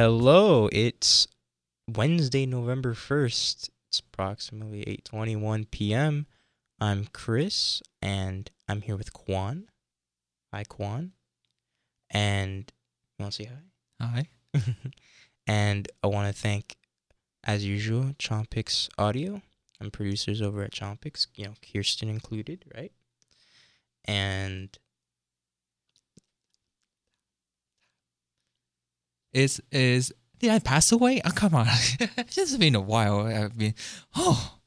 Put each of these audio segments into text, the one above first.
Hello, it's Wednesday, November 1st. It's approximately 8:21 p.m. I'm Chris and I'm here with Kwan. Hi Kwan. And you want to say Hi. hi? and I want to thank as usual Chompix Audio and producers over at Chompix, you know, Kirsten included, right? And Is is did I pass away? Oh come on. it's been a while. I've been oh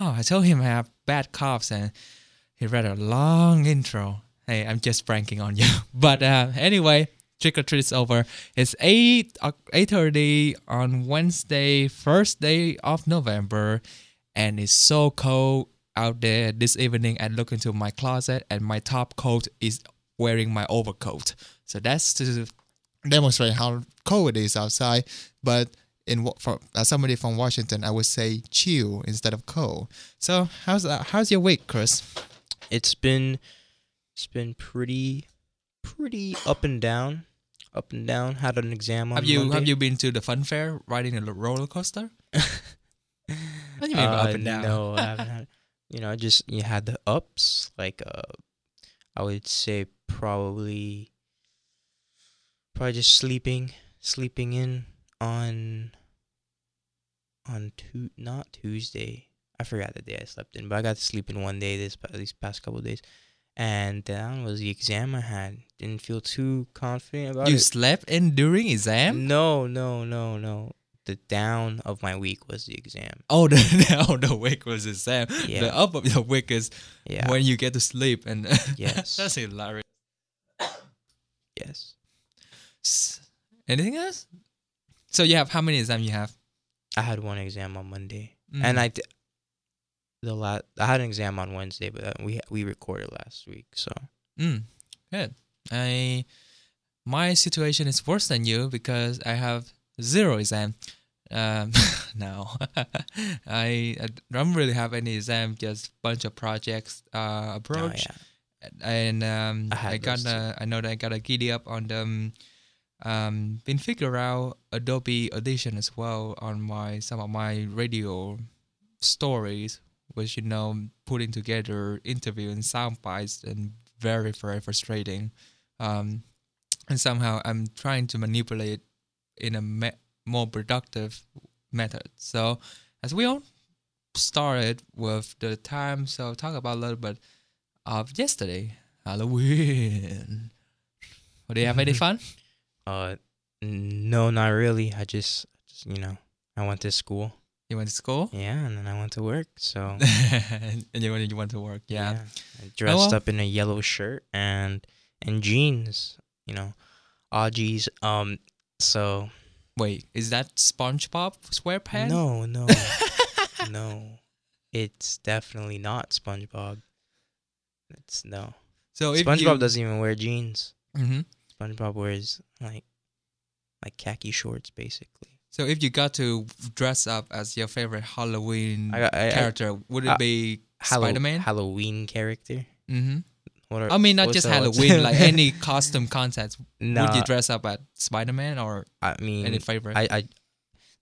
oh I told him I have bad coughs and he read a long intro. Hey, I'm just pranking on you. But uh, anyway, trick or treat is over. It's eight eight thirty on Wednesday, first day of November, and it's so cold out there this evening. I look into my closet and my top coat is wearing my overcoat. So that's to demonstrate how cold it is outside. But in wa- for as somebody from Washington, I would say chill instead of cold. So how's that? How's your week, Chris? it's been it's been pretty pretty up and down up and down had an exam on have you Monday. have you been to the fun fair riding a roller coaster? What do you mean Uh, up and down? no i haven't had you know I just you had the ups like uh i would say probably probably just sleeping sleeping in on on tu- not tuesday i forgot the day i slept in but i got to sleep in one day this these past couple of days and that was the exam i had didn't feel too confident about You it slept in during exam? no no no no the down of my week was the exam Oh, the oh, the week was exam. Yeah. The up of the week is yeah when you get to sleep, and Yes. that's hilarious. yes Anything else? So you have how many exams you have? I had one exam on Monday, Mm. and I d- the last I had an exam on Wednesday, but uh, we we recorded last week, so Mm, good. I my situation is worse than you because I have zero exam. Um, no, I, I don't really have any exam. Just bunch of projects uh, oh, approach, yeah. and um, I I, got too. I know that I got a giddy up on them. Um, been figure out Adobe Audition as well on my some of my radio stories, which you know putting together interview and sound bites and very very frustrating. Um, and somehow I'm trying to manipulate in a me- more productive method. So as we all started with the time, so talk about a little bit of yesterday, Halloween. Do you have any fun? Uh, no, not really. I just, just you know, I went to school, You went to school, yeah, and then I went to work. So and you went you went to work. Yeah. I dressed well. up in a yellow shirt and and jeans, you know, Audgies. Um, so Wait, is that SpongeBob SquarePants? no, no, no, it's definitely not SpongeBob. It's no. So SpongeBob you, doesn't even wear jeans. hmm SpongeBob wears like like khaki shorts basically. So if you got to dress up as your favorite Halloween I I, I, character, would it be Hallow- Spider Man? Halloween character. mm-hmm. What are, I mean, not just Halloween, like any costume contest. Nah, Would you dress up as Spider Man or I mean, any favorite? I, I,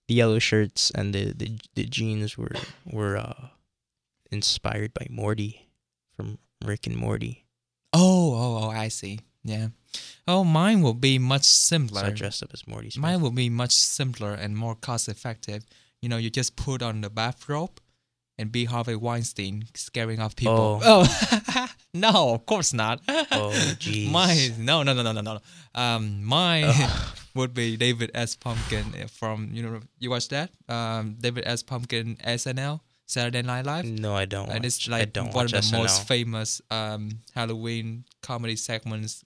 the yellow shirts and the, the the jeans were were uh inspired by Morty from Rick and Morty. oh, oh, oh, I see. Yeah. Oh, mine will be much So I simpler. dressed up as Morty. Smith. Mine will be much simpler and more cost effective. You know, you just put on the bathrobe and be Harvey Weinstein scaring off people. Oh, no, of course not. Oh, jeez. Mine, no, no, no, no, no, no. Um, mine would be David S. Pumpkin from you know you watch that? Um, David S. Pumpkin SNL Saturday Night Live. no, I don't. and watch- it's I like one of the most famous um, Halloween comedy segments,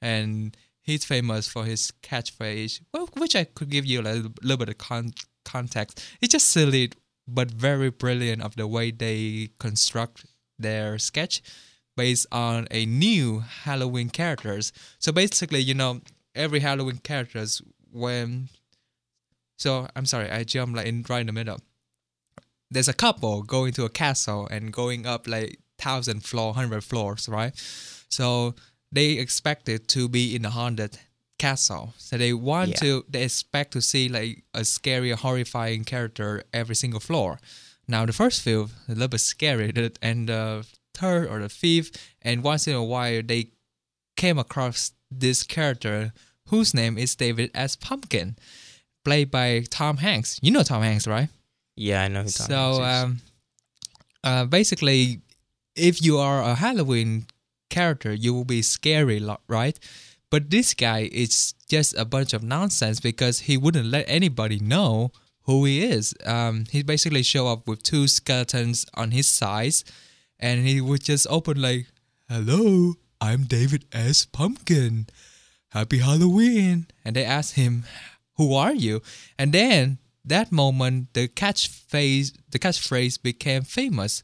and he's famous for his catchphrase, well, which I could give you a little, little bit of con- context. It's just silly, but very brilliant of the way they construct their sketch based on a new Halloween characters. So basically, you know, every Halloween characters when. So I'm sorry, I jumped like in right in the middle there's a couple going to a castle and going up like thousand floor, hundred floors, right? So they expected to be in a haunted castle. So they want Yeah. to, they expect to see like a scary, horrifying character every single floor. Now the first few a little bit scary, and the third or the fifth, and once in a while they came across this character whose name is David S. Pumpkin, played by Tom Hanks. You know Tom Hanks, right? Yeah, I know who Tom so Hanks is. um, uh, basically, if you are a Halloween character, you will be scary, right? But this guy is just a bunch of nonsense because he wouldn't let anybody know who he is. Um, he basically show up with two skeletons on his sides, and he would just open like, "Hello, I'm David S. Pumpkin. Happy Halloween!" And they ask him, "Who are you?" And then that moment, the catchphrase, the catchphrase became famous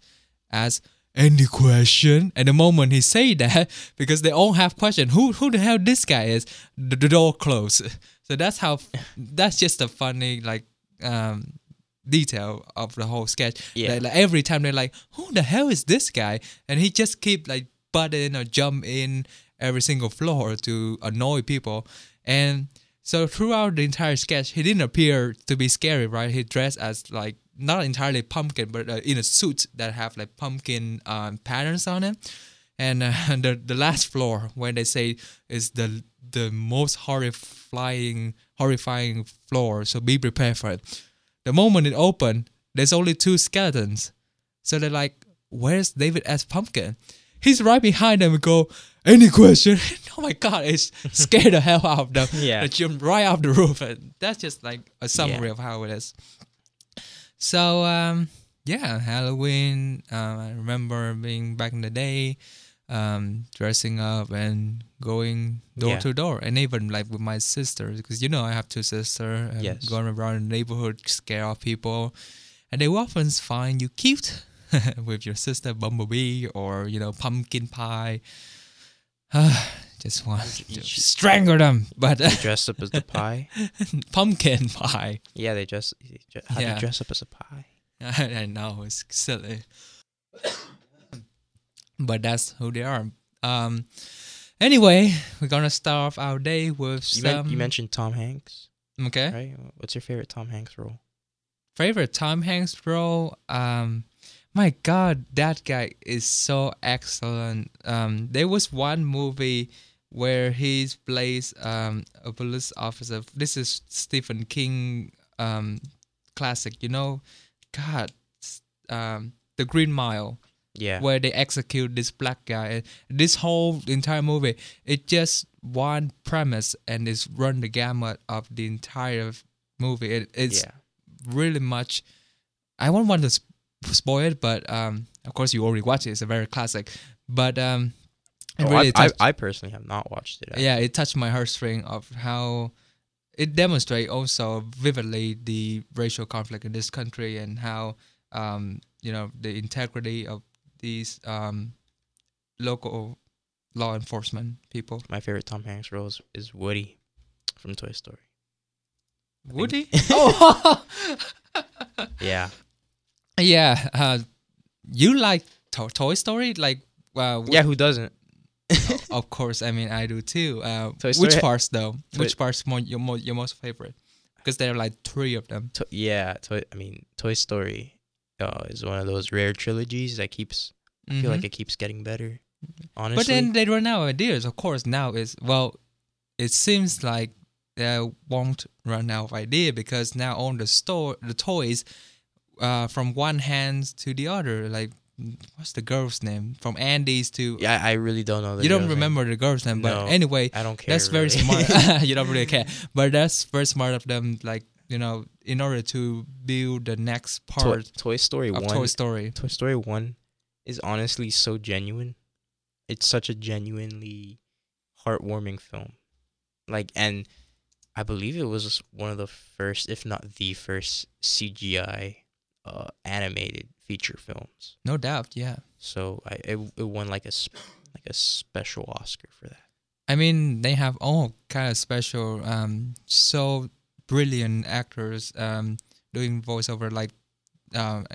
as any question. And the moment he say that, because they all have question, who who the hell this guy is, the, the door closed. So that's how. That's just a funny like um detail of the whole sketch. Yeah. Like, like every time they're like, who the hell is this guy? And he just keep like butt in or jump in every single floor to annoy people. And so throughout the entire sketch, he didn't appear to be scary, right? He dressed as like not entirely pumpkin, but uh, in a suit that have like pumpkin um, patterns on it. And uh, the the last floor, when they say is the the most horrifying horrifying floor, so be prepared for it. The moment it opened, there's only two skeletons. So they're like, "Where's David S. Pumpkin?" He's right behind them and go, "Any question?" oh my god, it's scared the hell out of them. Yeah. They jump right off the roof. And that's just like a summary of how it is. So um, yeah, Halloween. Um, I remember being back in the day, um, dressing up and going door Yeah. to door, and even like with my sister, because you know I have two sisters. and Yes. Going around the neighborhood, scare off people, and they will often find you cute with your sister Bumblebee or you know pumpkin pie. Just want to strangle them, but They dress up as the pie. pumpkin pie. Yeah, they dress. they How do Yeah. you dress up as a pie? I know it's silly, but that's who they are. Um. Anyway, we're gonna start off our day with You, some. men- you mentioned Tom Hanks, okay. right? What's your favorite Tom Hanks role? Favorite Tom Hanks role? Um, my God, that guy is so excellent. Um, there was one movie where he plays um a police officer. This is Stephen King um classic. You know, God, um, The Green Mile. Yeah. where they execute this black guy. And This whole entire movie, it just one premise and it's run the gamut of the entire movie. It, it's yeah. really much. I won't want to spoil it, but um, of course you already watched it. It's a very classic, but um, Oh, really I, I, touched- I personally have not watched it. yeah, it touched my heartstring of how it demonstrates also vividly the racial conflict in this country and how um, you know the integrity of these um, local law enforcement people. My favorite Tom Hanks role is, is Woody from Toy Story. Woody? oh, Yeah. Yeah. Uh, you like to- Toy Story? Like, uh, Yeah, who doesn't? of course. I mean, I do too. Uh, which parts though? Toy- which parts more your mo- your most favorite? Because there are like three of them. To- yeah, Toy. I mean, Toy Story uh, is one of those rare trilogies that keeps. I feel like it keeps getting better. Honestly, But then they run out of ideas. Of course, now is well, it seems like they won't run out of idea because now on the store, the toys, uh, from one hand to the other, like what's the girl's name? From Andy's to yeah, I really don't know. The you don't girl's name. remember the girl's name, but No, anyway, I don't care. that's very really. smart. you don't really care, but that's very smart of them. Like you know, in order to build the next Toy, part Toy Story of one. Toy Story. Toy Story one is honestly so genuine. It's such a genuinely heartwarming film. Like and I believe it was one of the first, if not the first CGI uh, animated feature films. No doubt, yeah. So I it, it won like a like a special Oscar for that. I mean, they have all kind of special, um, so brilliant actors um, doing voiceover, like um,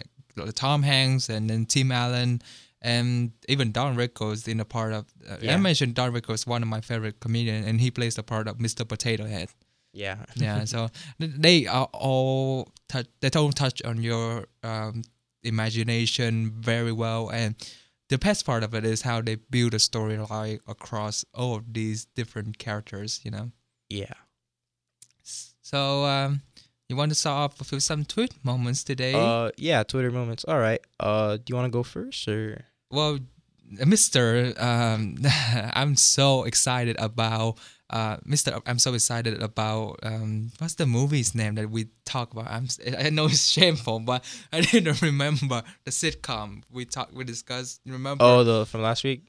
Tom Hanks and then Tim Allen and even Don Rickles in a part of. Uh, Yeah. I mentioned Don Rickles, one of my favorite comedians, and he plays the part of Mr. Potato Head. Yeah. Yeah, so they are all touch. They don't touch on your um, imagination very well, and the best part of it is how they build a storyline across all of these different characters. You know. Yeah. So um, you want to start off with some tweet moments today? Uh, yeah. Twitter moments. All right. Uh, do you want to go first or? well, Mister, um, I'm so excited about. Uh, Mister, I'm so excited about um, what's the movie's name that we talk about? I'm, I know it's shameful, but I didn't remember the sitcom we talked, we discussed. Remember? Oh, the from last week,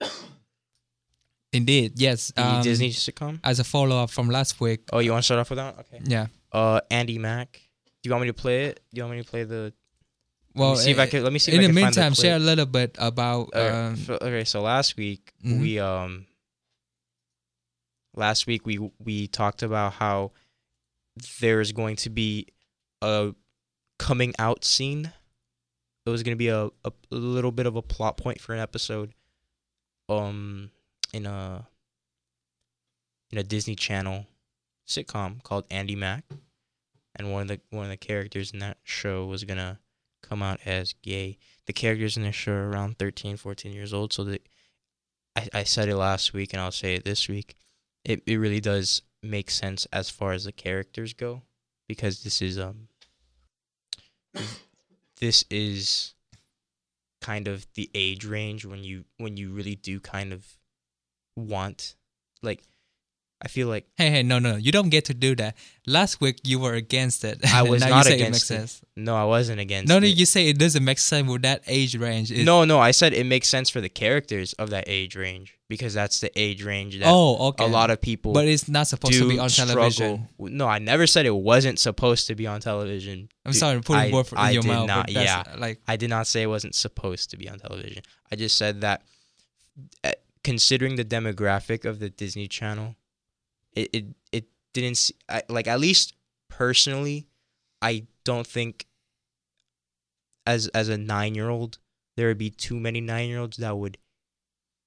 indeed, yes. the um, Disney sitcom. as a follow up from last week. Oh, you want to start off with that? Okay. Yeah. Uh, Andi Mack. Do you want me to play it? Do you want me to play the? Well, let me see if I can. Let me see. If in I the can meantime, share a little bit about. Okay, Um, so, okay, so last week Mhm. we um. Last week we we talked about how there's going to be a coming out scene. It was going to be a, a little bit of a plot point for an episode. Um, in a in a Disney Channel sitcom called Andi Mack, and one of the one of the characters in that show was gonna come out as gay. The characters in the show are around 13, 14 years old, so that I, I said it last week and I'll say it this week. It it really does make sense as far as the characters go because this is um this is kind of the age range when you when you really do kind of want like I feel like hey, hey, no, no, you don't get to do that. Last week you were against it. I was not against it it. no I wasn't against it. No, no, it. you say it doesn't make sense with that age range. It- no, no, I said it makes sense for the characters of that age range because that's the age range that oh, okay. a lot of people but it's not supposed to be on television. struggle. No, I never said it wasn't supposed to be on television. I'm Dude, sorry, putting word in I your did mouth. not- uh, like I did not say it wasn't supposed to be on television. I just said that uh, considering the demographic of the Disney Channel, it it, it didn't see, I, like at least personally, I don't think as as a 9-year-old there would be too many 9-year-olds that would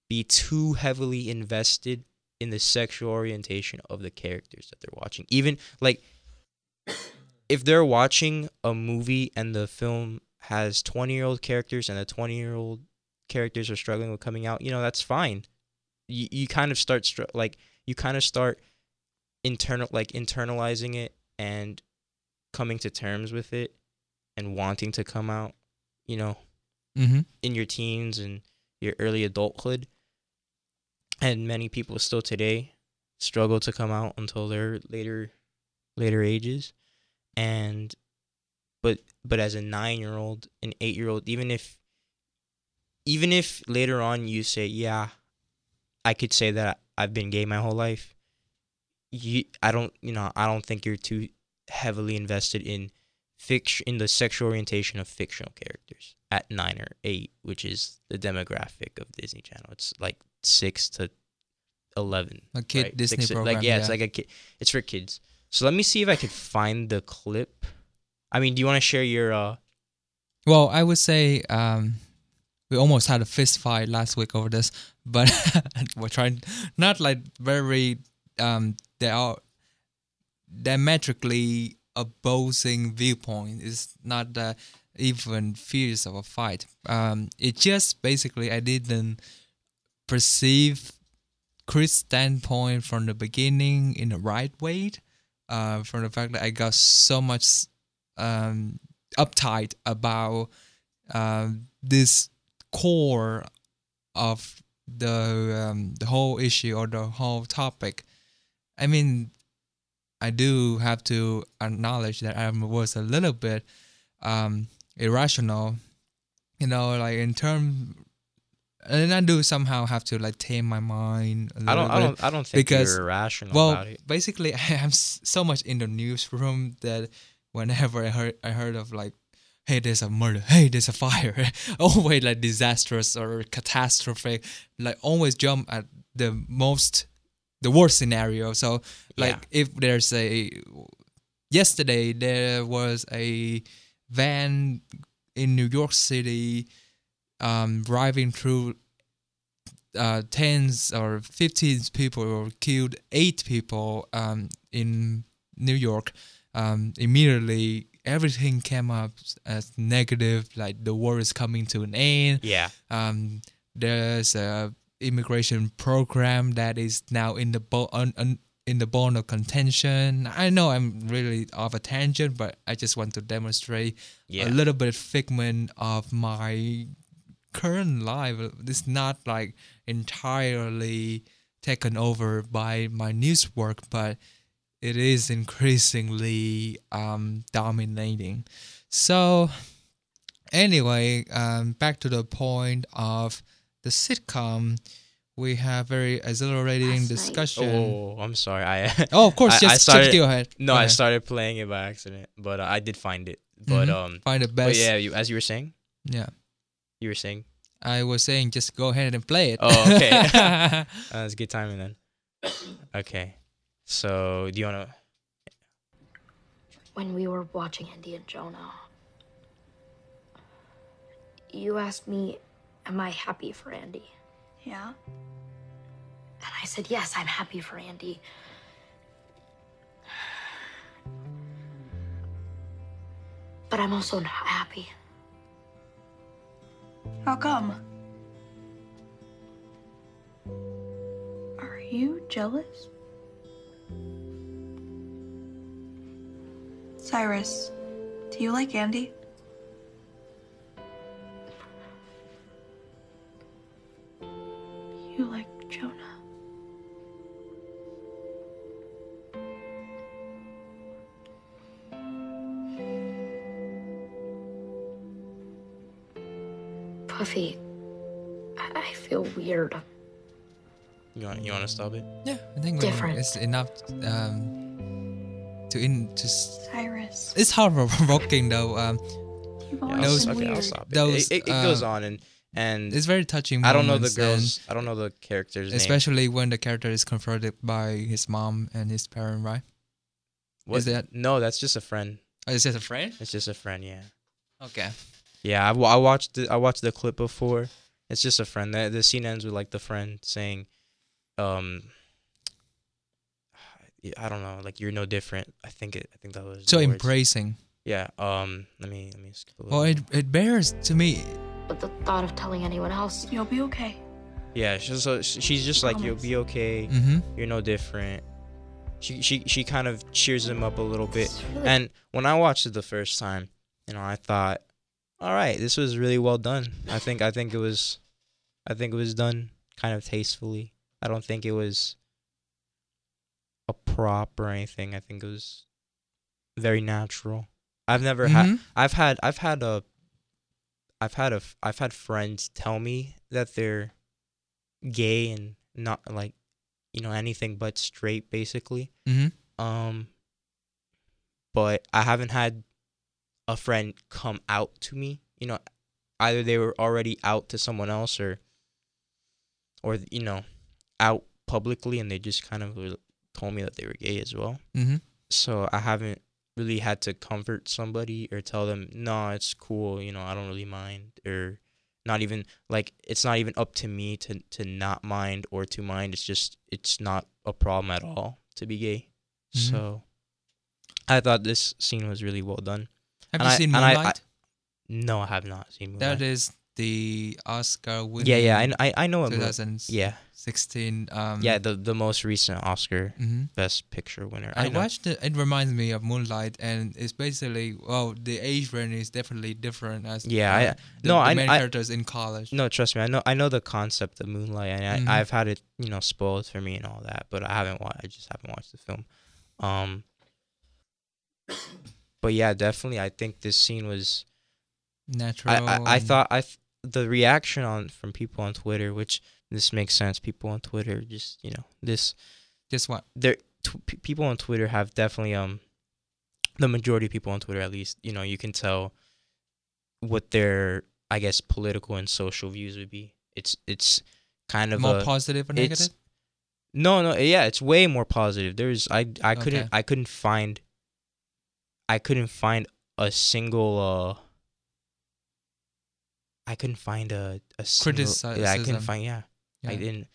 be too heavily invested in the sexual orientation of the characters that they're watching. Even like if they're watching a movie and the film has 20 year old characters and the 20 year old characters are struggling with coming out, you know, that's fine. You, you kind of start, str- like, you kind of start internal, like, internalizing it and coming to terms with it and wanting to come out, you know, hmm in your teens and your early adulthood. And many people still today struggle to come out until their later later ages. And but but as a 9-year-old, an 8-year-old, even if even if later on you say, "Yeah, I could say that I've been gay my whole life." You I don't, you know, I don't think you're too heavily invested in fiction in the sexual orientation of fictional characters at nine or eight, which is the demographic of Disney Channel. It's like six to eleven. A kid right? Disney Six program. Like yeah, it's like a kid. It's for kids. So let me see if I could find the clip. I mean, do you want to share your? uh Well, I would say um, we almost had a fist fight last week over this, but we're trying not like very um, they are diametrically opposing viewpoint. It's not even fierce of a fight. Um, it just basically I didn't perceive Chris' standpoint from the beginning in the right way. Uh, from the fact that I got so much um, uptight about um, this core of the um, the whole issue or the whole topic. I mean, I do have to acknowledge that I was a little bit um, irrational, you know, like in term. And I do somehow have to like tame my mind. A I don't. I don't. I don't think because- you're irrational well, about it. basically, I am so much in the newsroom that whenever I heard I heard of like, hey, there's a murder, hey, there's a fire, always like disastrous or catastrophic, like always jump at the most, the worst scenario. So like if there's a, yesterday there was a van in New York City um, driving through uh, tens or fifteens people or killed eight people um, in New York. Um, immediately, everything came up as negative, like the war is coming to an end. Yeah. Um, there's a immigration program that is now in the bo- un- un- in the bone of contention. I know I'm really off a tangent, but I just want to demonstrate Yeah. a little bit figment of my current life. It's not like entirely taken over by my news work, but it is increasingly um, dominating. So, anyway, um, back to the point of the sitcom. We have very exhilarating Last discussion. Oh, I'm sorry. I Oh, of course, I- just, I started- go ahead. no, Go I started playing it by accident, but uh, I did find it. But Mhm. um, find the but best. yeah, you, as you were saying, yeah. you were saying, I was saying just go ahead and play it. Oh, okay. uh, it's good timing then. Okay, so do you wanna? When we were watching Andi and Jonah, you asked me, Am I happy for Andi? Yeah? And I said, Yes, I'm happy for Andi. But I'm also not happy. How come? Are you jealous? Cyrus, do you like Andi? You like Jonah? Buffy, I, I feel weird. You want you wanna stop it? Yeah, I think we- Different. it's enough um, to in just. Cyrus, It's hard provoking though. Um, you've Yeah, always I'll, Those- been okay, I'll stop it. Those, it, it, it uh, goes on and and it's very touching. I don't know the girls. I don't know the characters' name. especially when the character is confronted by his mom and his parent, right? What- is that- no? That's just a friend. Oh, is it a friend? It's just a friend. Yeah. Okay. Yeah, I, I watched the, I watched the clip before. It's just a friend. The, the scene ends with like the friend saying, um, I don't know, like you're no different. I think it. I think that was So words. embracing. Yeah. Um. Let me let me skip a little. Well, it it bears to me. But the thought of telling anyone else, You'll be okay. yeah. She's so she's just like you'll be okay. Mm-hmm. You're no different. She she she kind of cheers him up a little bit. really And when I watched it the first time, you know, I thought, all right, this was really well done. I think I think it was, I think it was done kind of tastefully. I don't think it was a prop or anything. I think it was very natural. I've never had. Mhm. I've had. I've had a. I've had a. I've had friends tell me that they're gay and not like, you know, anything but straight, basically. Mhm. Um, but I haven't had a friend come out to me. You know, either they were already out to someone else or, or you know, out publicly and they just kind of told me that they were gay as well. Mhm. So I haven't really had to comfort somebody or tell them, no, it's cool. You know, I don't really mind or. Not even like it's not even up to me to to not mind or to mind. It's just it's not a problem at all to be gay. Mhm. So I thought this scene was really well done. Have And you I- seen and I- I- Moonlight? No, I have not seen Moonlight. that is the Oscar winning. yeah, yeah, I, I, I know it. Moon- 2016. Yeah, Um, yeah, the the most recent Oscar mhm. Best Picture winner. I, I, watched it. It reminds me of Moonlight, and it's basically well, the age range is definitely different as Yeah, uh, I- the, no, the I- main I- characters in college. No, trust me, I know I know the concept of Moonlight, and. I, I've had it you know spoiled for me and all that, but I haven't watched. I just haven't watched the film. Um, but yeah, definitely, I think this scene was. Natural. I, I, I thought I th- the reaction on from people on Twitter, which this makes sense. People on Twitter, just you know, this just what there t- people on Twitter have definitely um the majority of people on Twitter at least you know you can tell what their I guess political and social views would be. It's it's kind of more a positive or negative. no no yeah it's way more positive. There's I I couldn't. I couldn't find I couldn't find a single uh I couldn't find a a single, Criticism. Yeah, I couldn't find. Yeah, I didn't.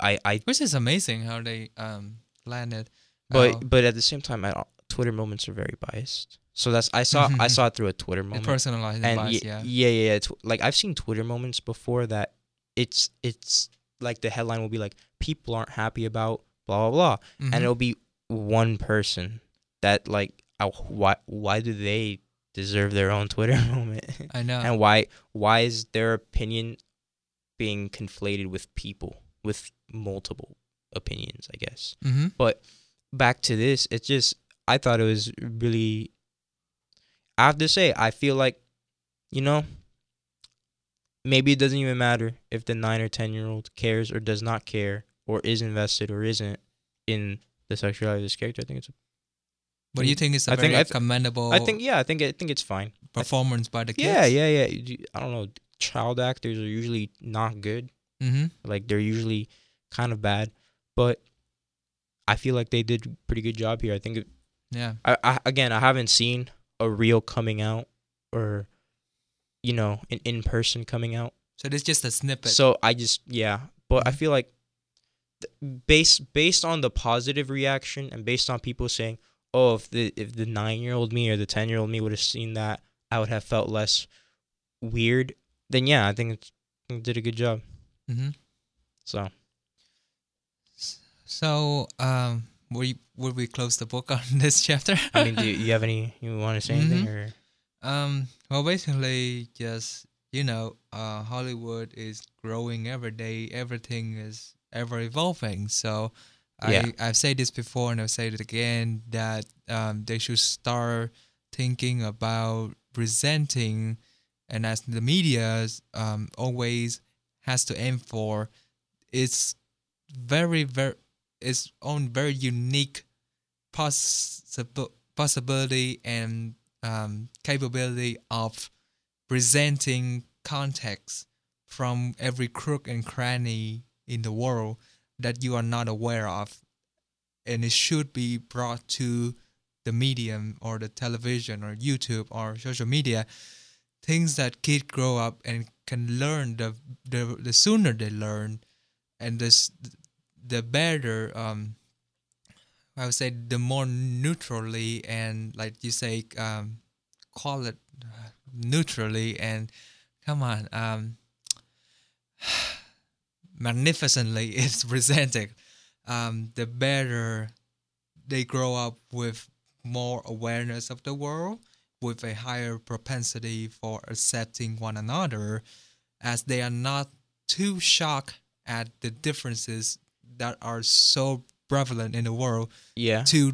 I I Which is amazing how they um landed. but uh, but at the same time, I don't, Twitter moments are very biased. So that's I saw I saw it through a Twitter moment. personalized and y- yeah. yeah, yeah, yeah. Tw- like I've seen Twitter moments before that it's it's like the headline will be like people aren't happy about blah blah blah, Mhm. and it'll be one person that like why why do they deserve their own Twitter moment, I know. and why why is their opinion being conflated with people with multiple opinions? I guess mm-hmm. back to this, it's just I thought it was really. I have to say, I feel like, you know, maybe it doesn't even matter if the nine or ten year old cares or does not care or is invested or isn't in the sexuality of this character. I think it's. But do you think it's a I very think- I commendable I think yeah, I think I think it's fine. performance by the kids? Yeah, yeah, yeah. I don't know. Child actors are usually not good. Mm-hmm. Like they're usually kind of bad, but I feel like they did a pretty good job here. I think it, Yeah. I, I again I haven't seen a real coming out or you know an in person coming out. So is just a snippet. So I just yeah, but I Mhm. feel like th- based based on the positive reaction and based on people saying, "Oh, if the if the 9-year-old me or the 10-year-old me would have seen that, I would have felt less weird." Then yeah, I think it's, it did a good job. mm-hmm. So, So um, we would we close the book on this chapter? I mean, do you have any you want to say anything Mhm. or Um, well, basically, just you know, uh, Hollywood is growing every day. Everything is ever evolving. So, Yeah. I I've said this before and I'll say it again that um, they should start thinking about presenting, and as the media um, always has to aim for, it's very very its own very unique possible possibility and um, capability of presenting context from every crook and cranny in the world that you are not aware of and it should be brought to the medium or the television or youtube or social media. Things that kids grow up and can learn the the, the sooner they learn and this the better um I would say the more neutrally and like you say um call it uh, neutrally and come on um magnificently it's presented um the better they grow up with more awareness of the world with a higher propensity for accepting one another as they are not too shocked at the differences that are so prevalent in the world yeah? to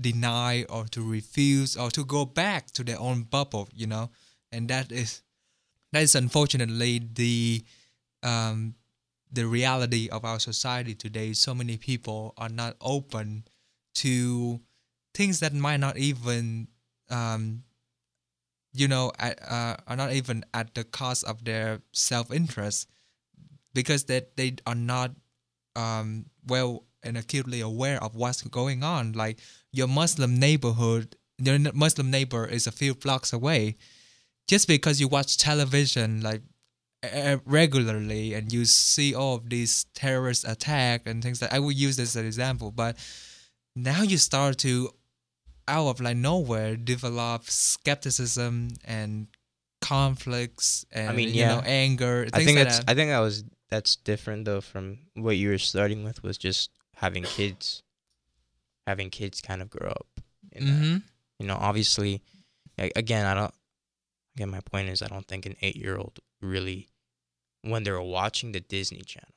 deny or to refuse or to go back to their own bubble you know and that is that is unfortunately the um the reality of our society today so many people are not open to things that might not even um you know uh, are not even at the cost of their self-interest because that they are not um, well and acutely aware of what's going on. Like your Muslim neighborhood, your Muslim neighbor is a few blocks away. Just because you watch television like regularly and you see all of these terrorist attack and things like I will use this as an example, but now you start to out of like nowhere develop skepticism and conflicts and mean, you know anger. I think like that's that. I think that was that's different though from what you were starting with was just having kids, having kids kind of grow up. In that. hmm You know, obviously, again, I don't. Again, my point is, I don't think an eight-year-old really, when they're watching the Disney Channel,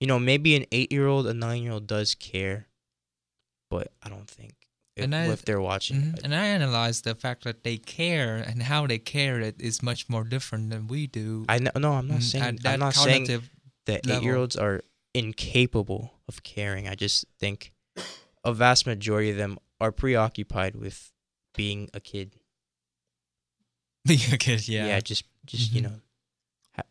you know, maybe an eight-year-old, a nine-year-old does care, but I don't think if, And I- if they're watching. Mhm. And I analyze the fact that they care and how they care it is much more different than we do. I know, no, I'm not Mm, saying. at that I'm not saying that eight year olds are incapable of caring. I just think a vast majority of them are preoccupied with being a kid. being a kid. Yeah. Yeah, just just you Mhm. know,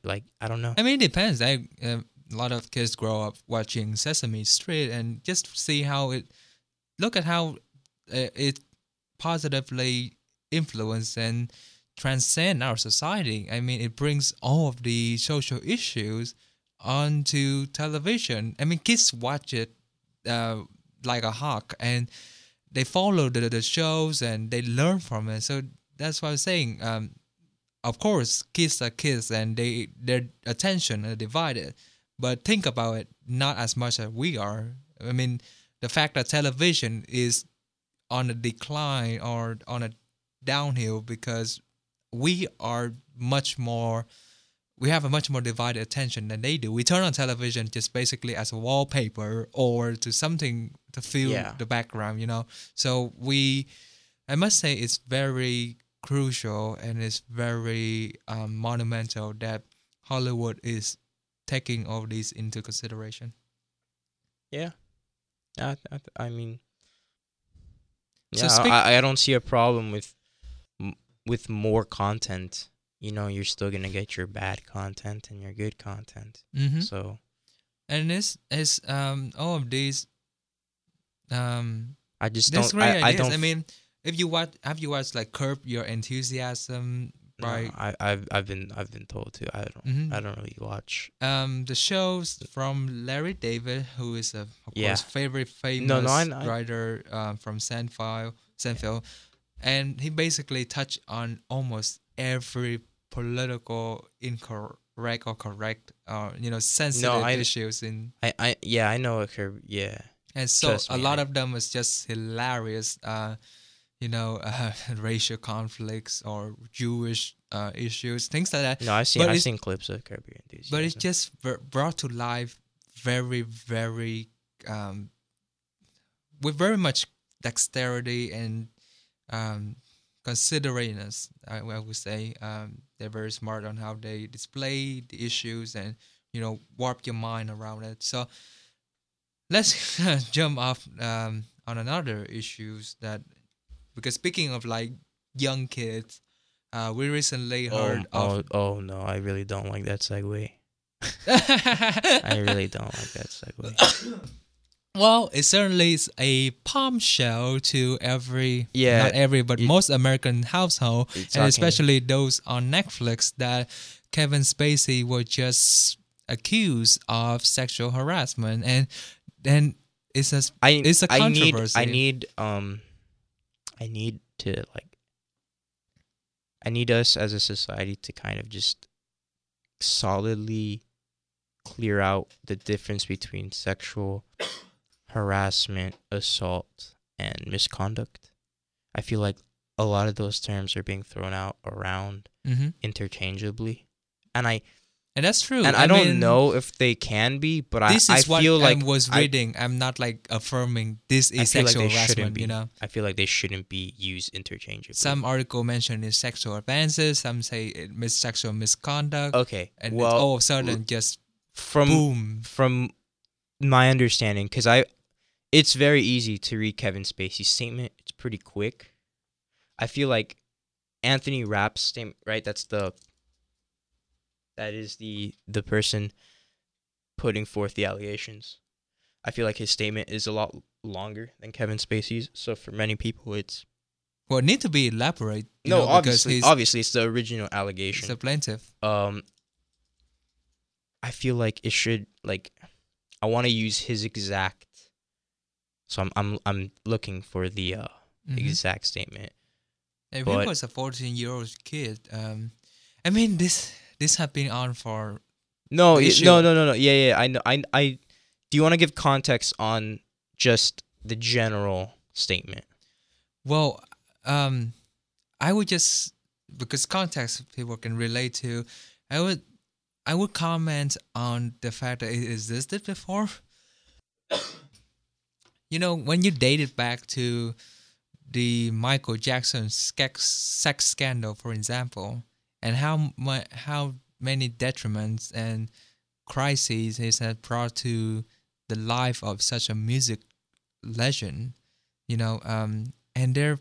like I don't know. I mean, it depends. I, uh, a lot of kids grow up watching Sesame Street and just see how it. Look at how uh, it positively influenced and transcend our society. I mean, it brings all of the social issues onto television. I mean, kids watch it uh, like a hawk, and they follow the, the shows and they learn from it. So that's what I'm saying. Um, of course, kids are kids, and they their attention are divided. But think about it, not as much as we are. I mean, the fact that television is on a decline or on a downhill because we are much more we have a much more divided attention than they do. We turn on television just basically as a wallpaper or to something to fill Yeah. the background, you know. So we, I must say, it's very crucial and it's very um, monumental that Hollywood is taking all these into consideration. Yeah. I, I, I mean, So yeah, speak- I, I don't see a problem with with more content. You know, you're still gonna get your bad content and your good content. Mm-hmm. So And this is um all of these um I just don't. great I, I don't. I, mean, if you watch, have you watched like Curb Your Enthusiasm no, I, I've I've been I've been told to. I don't. Mhm. I don't really watch. um the shows from Larry David, who is a of Yeah. course favorite famous No, no, I- writer um, from Seinfeld, Seinfeld, and he basically touched on almost every political incorrect or correct, uh, you know, sensitive I- issues in I, I yeah I know a curb. Yeah. and so Trust a me, lot I- of them was just hilarious uh you know uh, racial conflicts or jewish uh, issues things like that. No, I've seen But I've seen clips of Curb Your Enthusiasm. but it's just brought to life very very um with very much dexterity and um considerateness i, I would say. Um they're very smart on how they display the issues and you know warp your mind around it. So let's jump off um on another issues that because speaking of like young kids uh we recently oh, heard of oh oh no, I really don't like that segue. I really don't like that segue. well, it certainly is a bombshell to every, Yeah, not every, but it- most American household, and talking- especially those on Netflix that Kevin Spacey was just accused of sexual harassment, and then it's a I It's a I need controversy. I need um I need to like I need us as a society to kind of just solidly clear out the difference between sexual harassment, assault, and misconduct. I feel like a lot of those terms are being thrown out around Mhm. interchangeably. And I and that's true. and I, don't mean, know if they can be, but I, This I feel like I was reading. I, am not like affirming this is feel like sexual harassment. be. You know, I feel like they shouldn't be used interchangeably. some article mentioned is sexual advances. Some say it mis- sexual misconduct. okay, and well, all of a sudden just from boom. from my understanding, because I, it's very easy to read Kevin Spacey's statement. It's pretty quick. I feel like Anthony Rapp's statement, right? That's the that is the the person putting forth the allegations. I feel like his statement is a lot longer than Kevin Spacey's. So for many people, it's Well, it need to be elaborate. No, know, because obviously, obviously, it's the original allegation. a plaintiff. um I feel like it should like I want to use his exact so I'm I'm I'm looking for the uh Mhm. exact statement. If but- he was a 14 year old kid, um, I mean this this have been on for No, no, no, no, no. Yeah, yeah, I know I I do you want to give context on just the general statement? well, um, I would just because context people can relate to. I would I would comment on the fact that it existed before. you know, when you date it back to the Michael Jackson sex, sex scandal, for example, and how mu- how many detriments and crises it has brought to the life of such a music legend, you know, um, and there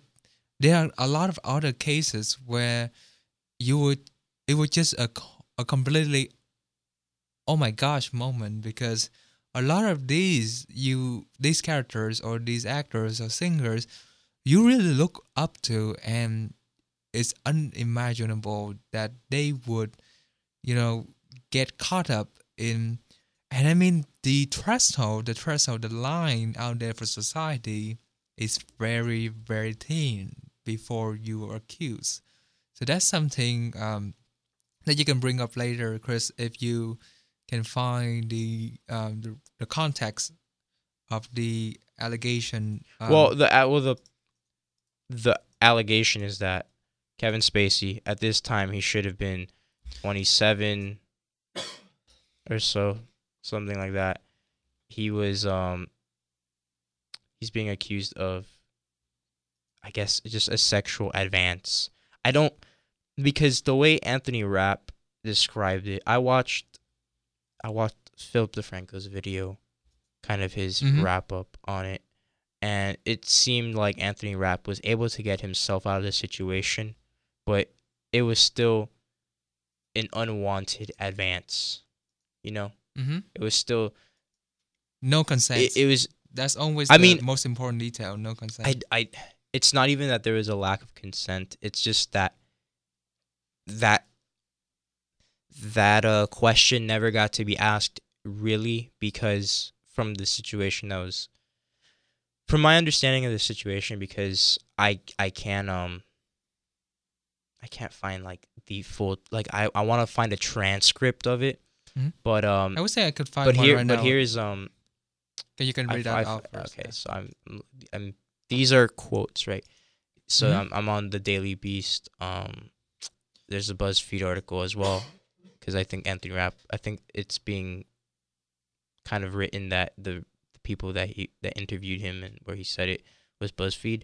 there are a lot of other cases where you would it was just a a completely oh my gosh moment because a lot of these you these characters or these actors or singers you really look up to and it's unimaginable that they would, you know, get caught up in. And I mean, the threshold, the threshold, the line out there for society is very, very thin before you are accused. So that's something um, that you can bring up later, Chris, if you can find the um, the, the context of the allegation. Um, well, the uh, well the the allegation is that Kevin Spacey at this time he should have been 27 or so, something like that. He was um he's being accused of I guess just a sexual advance. I don't because the way Anthony Rapp described it, I watched I watched Philip DeFranco's video, kind of his Mhm. wrap up on it, and it seemed like Anthony Rapp was able to get himself out of the situation, but it was still an unwanted advance. You know, mhm. it was still no consent. it, it was that's always I the mean- most important detail. No consent. I, I it's not even that there was a lack of consent it's just that that that uh question never got to be asked really because from the situation that was from my understanding of the situation because i i can um can't find like the full like i i want to find a transcript of it Mhm. but um I would say I could find but one here right but now. here's um Okay, you can read I- that out first. Okay, yeah. so I'm, I'm these are quotes, right? So Mhm. I'm I'm on the Daily Beast. Um, there's a BuzzFeed article as well, because I think Anthony Rapp. I think it's being kind of written that the, the people that he that interviewed him and where he said it was BuzzFeed.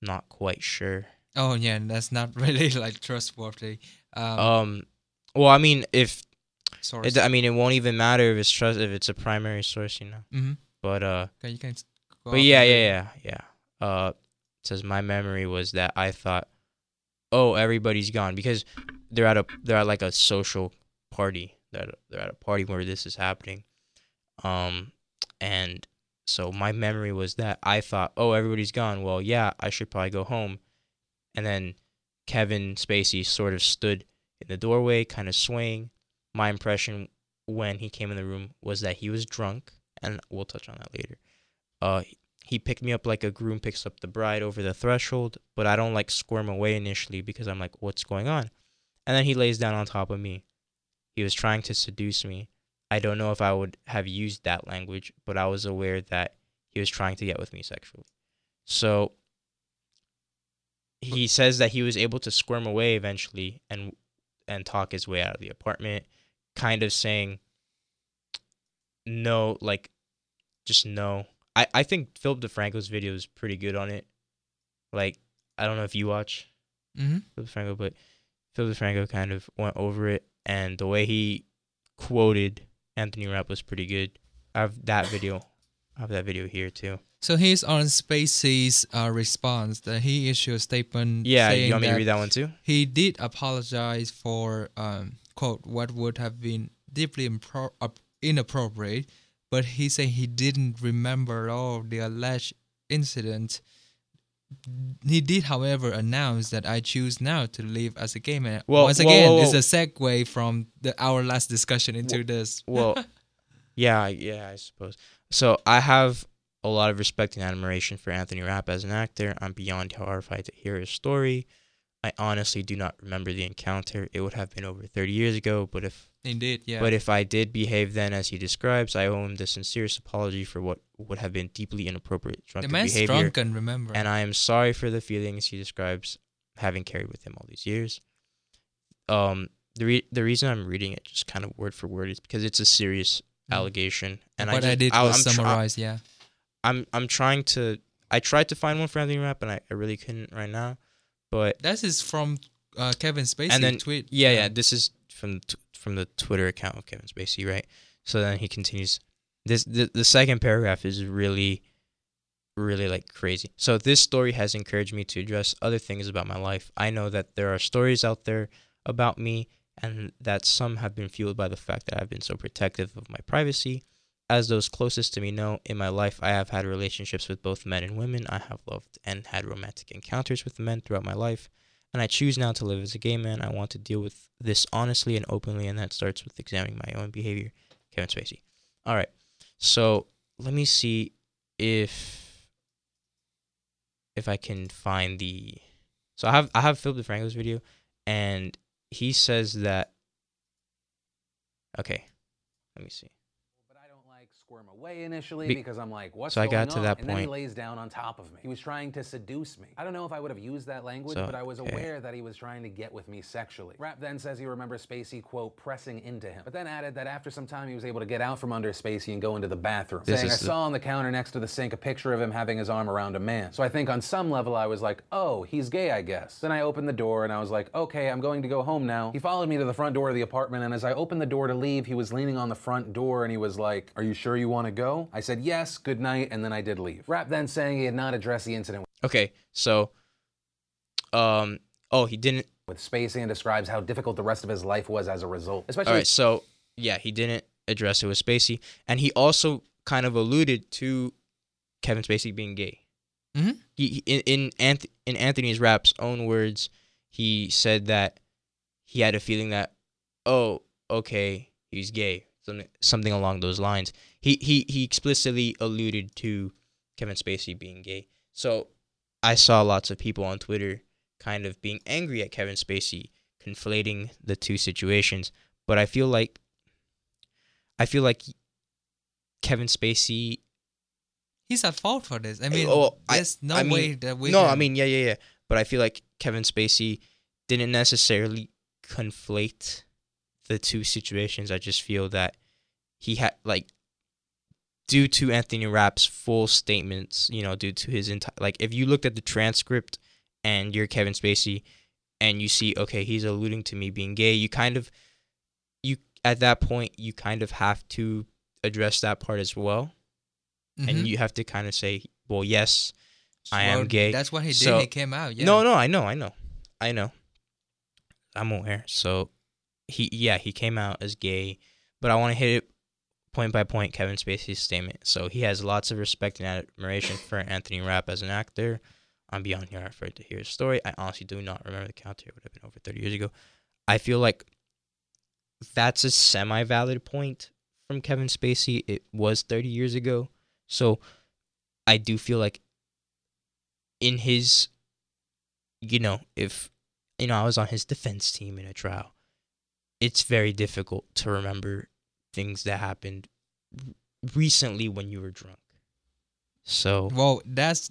Not quite sure. Oh yeah, and that's not really like trustworthy. Um, Um, well, I mean, if source. it, I mean, it won't even matter if it's trust if it's a primary source, you know. hmm But uh, Okay, you can. But yeah, yeah, yeah, yeah. Uh, it says my memory was that I thought, oh, everybody's gone because they're at a they're at like a social party. They're at a, they're at a party where this is happening. Um, and so my memory was that I thought, oh, everybody's gone. Well, yeah, I should probably go home. And then Kevin Spacey sort of stood in the doorway, kind of swaying. My impression when he came in the room was that he was drunk, and we'll touch on that later uh he picked me up like a groom picks up the bride over the threshold, but I don't like squirm away initially because I'm like, what's going on? And then he lays down on top of me. He was trying to seduce me. I don't know if I would have used that language, but I was aware that he was trying to get with me sexually. So he says that he was able to squirm away eventually and and talk his way out of the apartment, kind of saying no, like just no. I, I think Philip DeFranco's video is pretty good on it. Like, I don't know if you watch Mhm. Philip DeFranco, but Philip DeFranco kind of went over it, and the way he quoted Anthony Rapp was pretty good. I have that video. I have that video here too. So here's on Spacey's uh, response that he issued a statement. Yeah, you want me to read that one too? He did apologize for um, quote what would have been deeply impro- uh, inappropriate, but he said he didn't remember all the alleged incident. He did, however, announce that I choose now to live as a gay man. Well, once whoa, again, whoa, it's a segue from the our last discussion into this. Well, yeah, yeah, I suppose. So I have a lot of respect and admiration for Anthony Rapp as an actor. I'm beyond horrified to hear his story. I honestly do not remember the encounter. It would have been over 30 years ago, but if Indeed, yeah. but if I did behave then as he describes, I owe him the sincerest apology for what would have been deeply inappropriate the drunken man's behavior. drunken, remember? And I am sorry for the feelings he describes having carried with him all these years. Um, the re- the reason I'm reading it just kind of word for word is because it's a serious Mm. allegation, and what I, I, did I, was I'm try- summarize, yeah. I'm I'm trying to. I tried to find one for Anthony Rapp, and I, I really couldn't right now. But this is from uh, Kevin Spacey and then tweet. yeah, yeah, this is from the from the Twitter account of Kevin Spacey, right? So then he continues. This the, the second paragraph is really, really like crazy. So this story has encouraged me to address other things about my life. I know that there are stories out there about me, and that some have been fueled by the fact that I've been so protective of my privacy. As those closest to me know, in my life, I have had relationships with both men and women. I have loved and had romantic encounters with men throughout my life. and I choose now to live as a gay man. I want to deal with this honestly and openly, and that starts with examining my own behavior. Kevin Spacey. All right. So let me see if if I can find the. So I have I have Philip DeFranco's video, and he says that. Okay, let me see. But I don't like squirm away initially Be- because I'm like, what's so I got to on? that and then he point. lays down on top of me. He was trying to seduce me. I don't know if I would have used that language, So, but I was okay. aware that he was trying to get with me sexually. Rapp then says he remembers Spacey, quote, pressing into him. But then added that after some time he was able to get out from under Spacey and go into the bathroom. This saying, I saw on the counter next to the sink a picture of him having his arm around a man. So I think on some level I was like, oh, he's gay, I guess. Then I opened the door and I was like, okay, I'm going to go home now. He followed me to the front door of the apartment, and as I opened the door to leave, he was leaning on the front door and he was like, Are you sure you want to go? I said, Yes, good night, and then I did leave. Rapp then saying he had not addressed the incident Okay, so, um, oh, he didn't. with Spacey and describes how difficult the rest of his life was as a result. Especially All right, so yeah, he didn't address it with Spacey, and he also kind of alluded to Kevin Spacey being gay. Mhm. He he- in in, Anth- in Anthony's Rapp's own words, he said that he had a feeling that, oh, okay, he's gay, something something along those lines. He he he explicitly alluded to Kevin Spacey being gay. So I saw lots of people on Twitter kind of being angry at Kevin Spacey conflating the two situations, but I feel like I feel like Kevin Spacey He's at fault for this. I mean, oh, I- there's no I mean, way that we. No, can, I mean yeah, yeah, yeah. But I feel like Kevin Spacey didn't necessarily conflate the two situations. I just feel that he had like due to Anthony Rapp's full statements, you know, due to his entire like if you looked at the transcript and you're Kevin Spacey and you see okay, he's alluding to me being gay, you kind of you at that point you kind of have to address that part as well. Mhm. And you have to kind of say, well, yes, I am gay. That's what he did. So- he came out. Yeah. No, no, I know, I know, I know. I'm aware. So he, yeah, he came out as gay, but I want to hit it point by point. Kevin Spacey's statement. So he has lots of respect and admiration for Anthony Rapp as an actor. I'm beyond here afraid to hear his story. I honestly do not remember the counter. It would have been over 30 years ago. I feel like that's a semi-valid point from Kevin Spacey. It was 30 years ago. So I do feel like in his you know, if you know, I was on his defense team in a trial. It's very difficult to remember things that happened recently when you were drunk. So Well, that's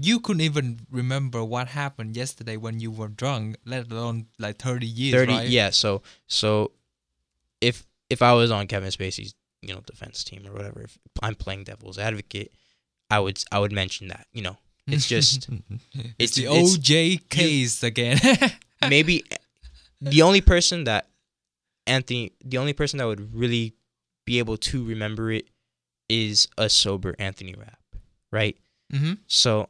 you couldn't even remember what happened yesterday when you were drunk, let alone like thirty years. 30 right? yeah, so so if if I was on Kevin Spacey's, you know, defense team or whatever, if I'm playing devil's advocate, I would I would mention that, you know. It's just it's, it's- the it's- OJ case again. maybe eh, the only person that Anthony, the only person that would really be able to remember it is a sober Anthony Rapp, right? Mm-hmm. So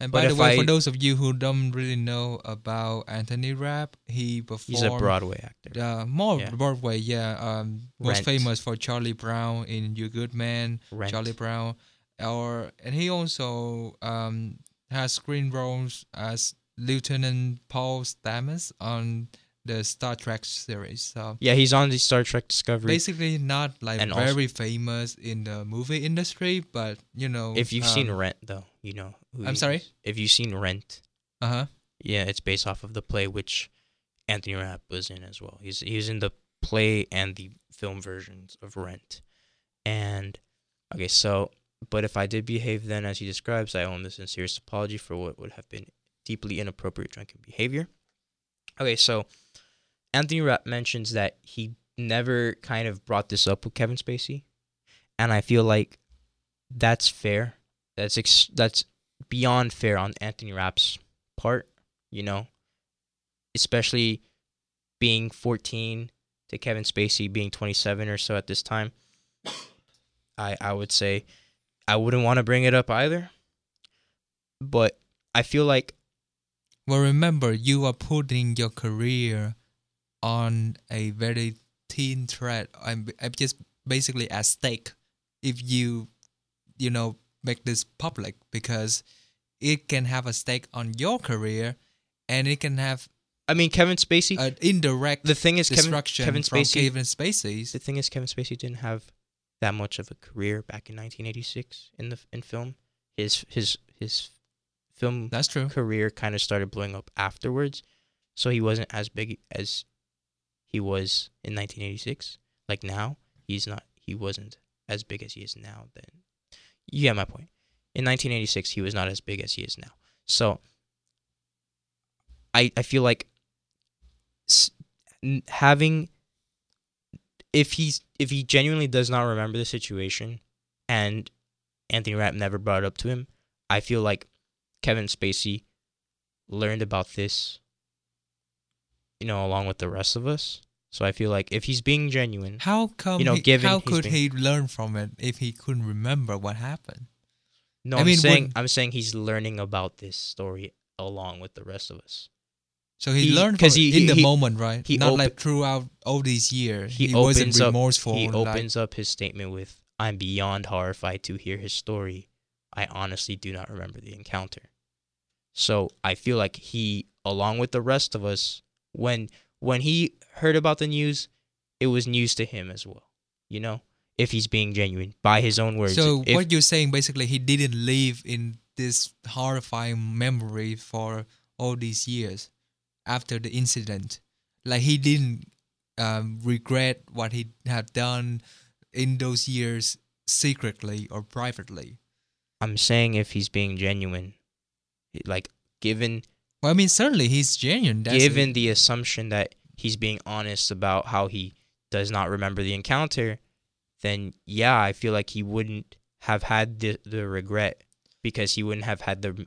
And by the way, I- for those of you who don't really know about Anthony Rapp, he performed he's a Broadway actor. Uh, more Yeah. Broadway, yeah. Um, most Rent. famous for Charlie Brown in You Good Man, Rent. Charlie Brown, or and he also um has screen roles as Lieutenant Paul Stamets on the Star Trek series. So Yeah, he's on the Star Trek Discovery. basically, not like And also- very famous in the movie industry, but you know, if you've seen um, Rent, though, you know. I'm sorry? is. If you've seen Rent, uh huh. yeah, it's based off of the play which Anthony Rapp was in as well. He's he's in the play and the film versions of Rent. And okay, so but if I did behave then as he describes, I own the sincerest apology for what would have been deeply inappropriate drunken behavior. Okay, so Anthony Rapp mentions that he never kind of brought this up with Kevin Spacey, and I feel like that's fair. That's ex- that's beyond fair on Anthony Rapp's part, you know, especially being 14 to Kevin Spacey being 27 or so at this time. I I would say I wouldn't want to bring it up either. But I feel like Well, remember, you are putting your career on a very thin thread. I'm, I'm just basically at stake if you, you know, make this public because it can have a stake on your career and it can have I mean, Kevin Spacey. an indirect the thing is, Kevin, Kevin Spacey. Kevin Spacey's. The thing is, Kevin Spacey didn't have that much of a career back in 1986 in the in film. His his his film That's true. career kind of started blowing up afterwards, so he wasn't as big as he was in 1986. Like now, he's not. He wasn't as big as he is now. Then, you get my point. In 1986, he was not as big as he is now. So, I I feel like having if he's if he genuinely does not remember the situation and Anthony Rapp never brought it up to him, I feel like Kevin Spacey learned about this, you know, along with the rest of us. So I feel like if he's being genuine, How come? You know, he, given how could been- he learn from it if he couldn't remember what happened? no, I I'm mean, saying would- I'm saying he's learning about this story along with the rest of us. So he, He- learned 'cause from he- it in he- the he- moment, right? he Not open- like throughout all these years. He, wasn't opens up. remorseful. He like- opens up his statement with, "I'm beyond horrified to hear his story. I honestly do not remember the encounter." So I feel like he, along with the rest of us, when when he heard about the news, it was news to him as well. You know, if he's being genuine by his own words. So If- what you're saying basically, he didn't live in this horrifying memory for all these years after the incident. Like he didn't um, regret what he had done in those years secretly or privately. I'm saying if he's being genuine, like given Well, I mean, certainly he's genuine. Given the assumption that he's being honest about how he does not remember the encounter, then yeah, I feel like he wouldn't have had the the regret because he wouldn't have had the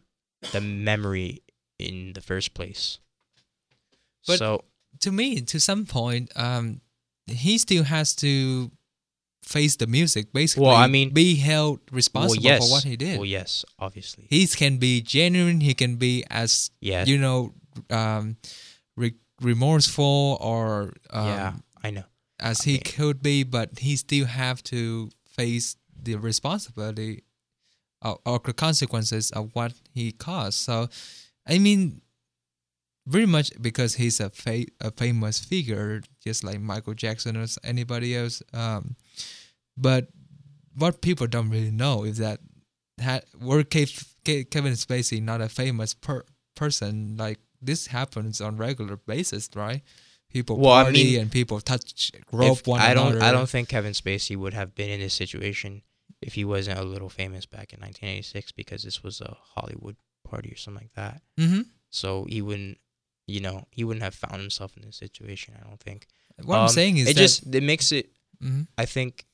the memory in the first place. But- so to me, to some point, um, he still has to face the music. Basically, Well, I mean- be held responsible well, yes, for what he did. Well, yes, obviously. he can be genuine. He can be as yeah, you know, um, re- remorseful or um, yeah, I know. as I he mean- could be, but he still have to face the responsibility or, or the consequences of what he caused. So, I mean, very much because he's a fa- a famous figure, just like Michael Jackson or anybody else. Um, but what people don't really know is that had, were Ke- Ke- Kevin Spacey not a famous per- person, like this happens on regular basis, right? People Well, I party mean, and people touch, rope If- one I don't. another. I don't think Kevin Spacey would have been in this situation if he wasn't a little famous back in 1986 because this was a Hollywood party or something like that. Mm-hmm. So he wouldn't, you know, he wouldn't have found himself in this situation. I don't think. What I'm Um, saying is it just it makes it. Mhm. I think.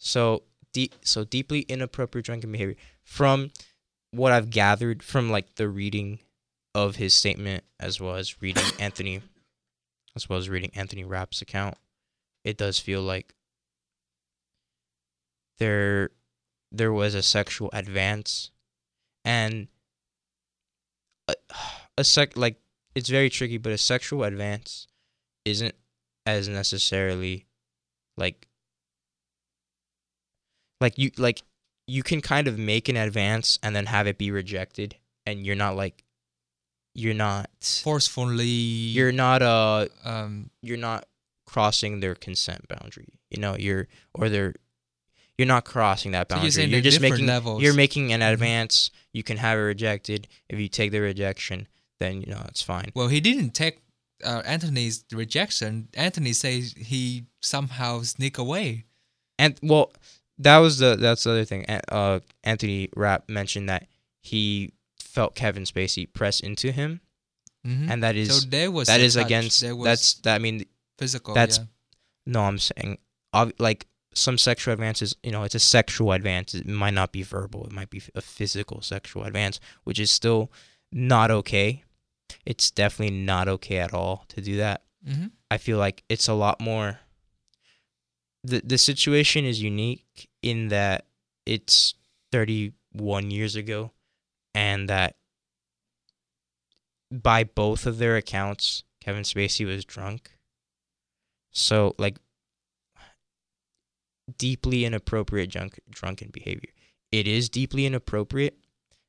So deep, so deeply inappropriate drinking behavior. From what I've gathered from like the reading of his statement as well as reading Anthony, as well as reading Anthony Rapp's account, it does feel like there, there was a sexual advance, and a, a sec like it's very tricky, but a sexual advance isn't as necessarily like like you like you can kind of make an advance and then have it be rejected and you're not like you're not forcefully you're not uh um you're not crossing their consent boundary you know you're or they're you're not crossing that So you're boundary you're just making levels. you're making an Mhm. advance you can have it rejected if you take the rejection then you know it's fine well he didn't take uh, Anthony's rejection. Anthony says he somehow sneak away. And well, that was the that's the other thing. Uh, Anthony Rapp mentioned that he felt Kevin Spacey press into him, Mm-hmm. and that is so there was that is touch, against there was that's that. I mean, physical. that's- yeah. no, I'm saying like some sexual advances. You know, it's a sexual advance. It might not be verbal. It might be a physical sexual advance, which is still not okay. It's definitely not okay at all to do that. Mm-hmm. I feel like it's a lot more. The the situation is unique in that it's 31 years ago, and that by both of their accounts, Kevin Spacey was drunk. So like deeply inappropriate drunk drunken behavior. It is deeply inappropriate,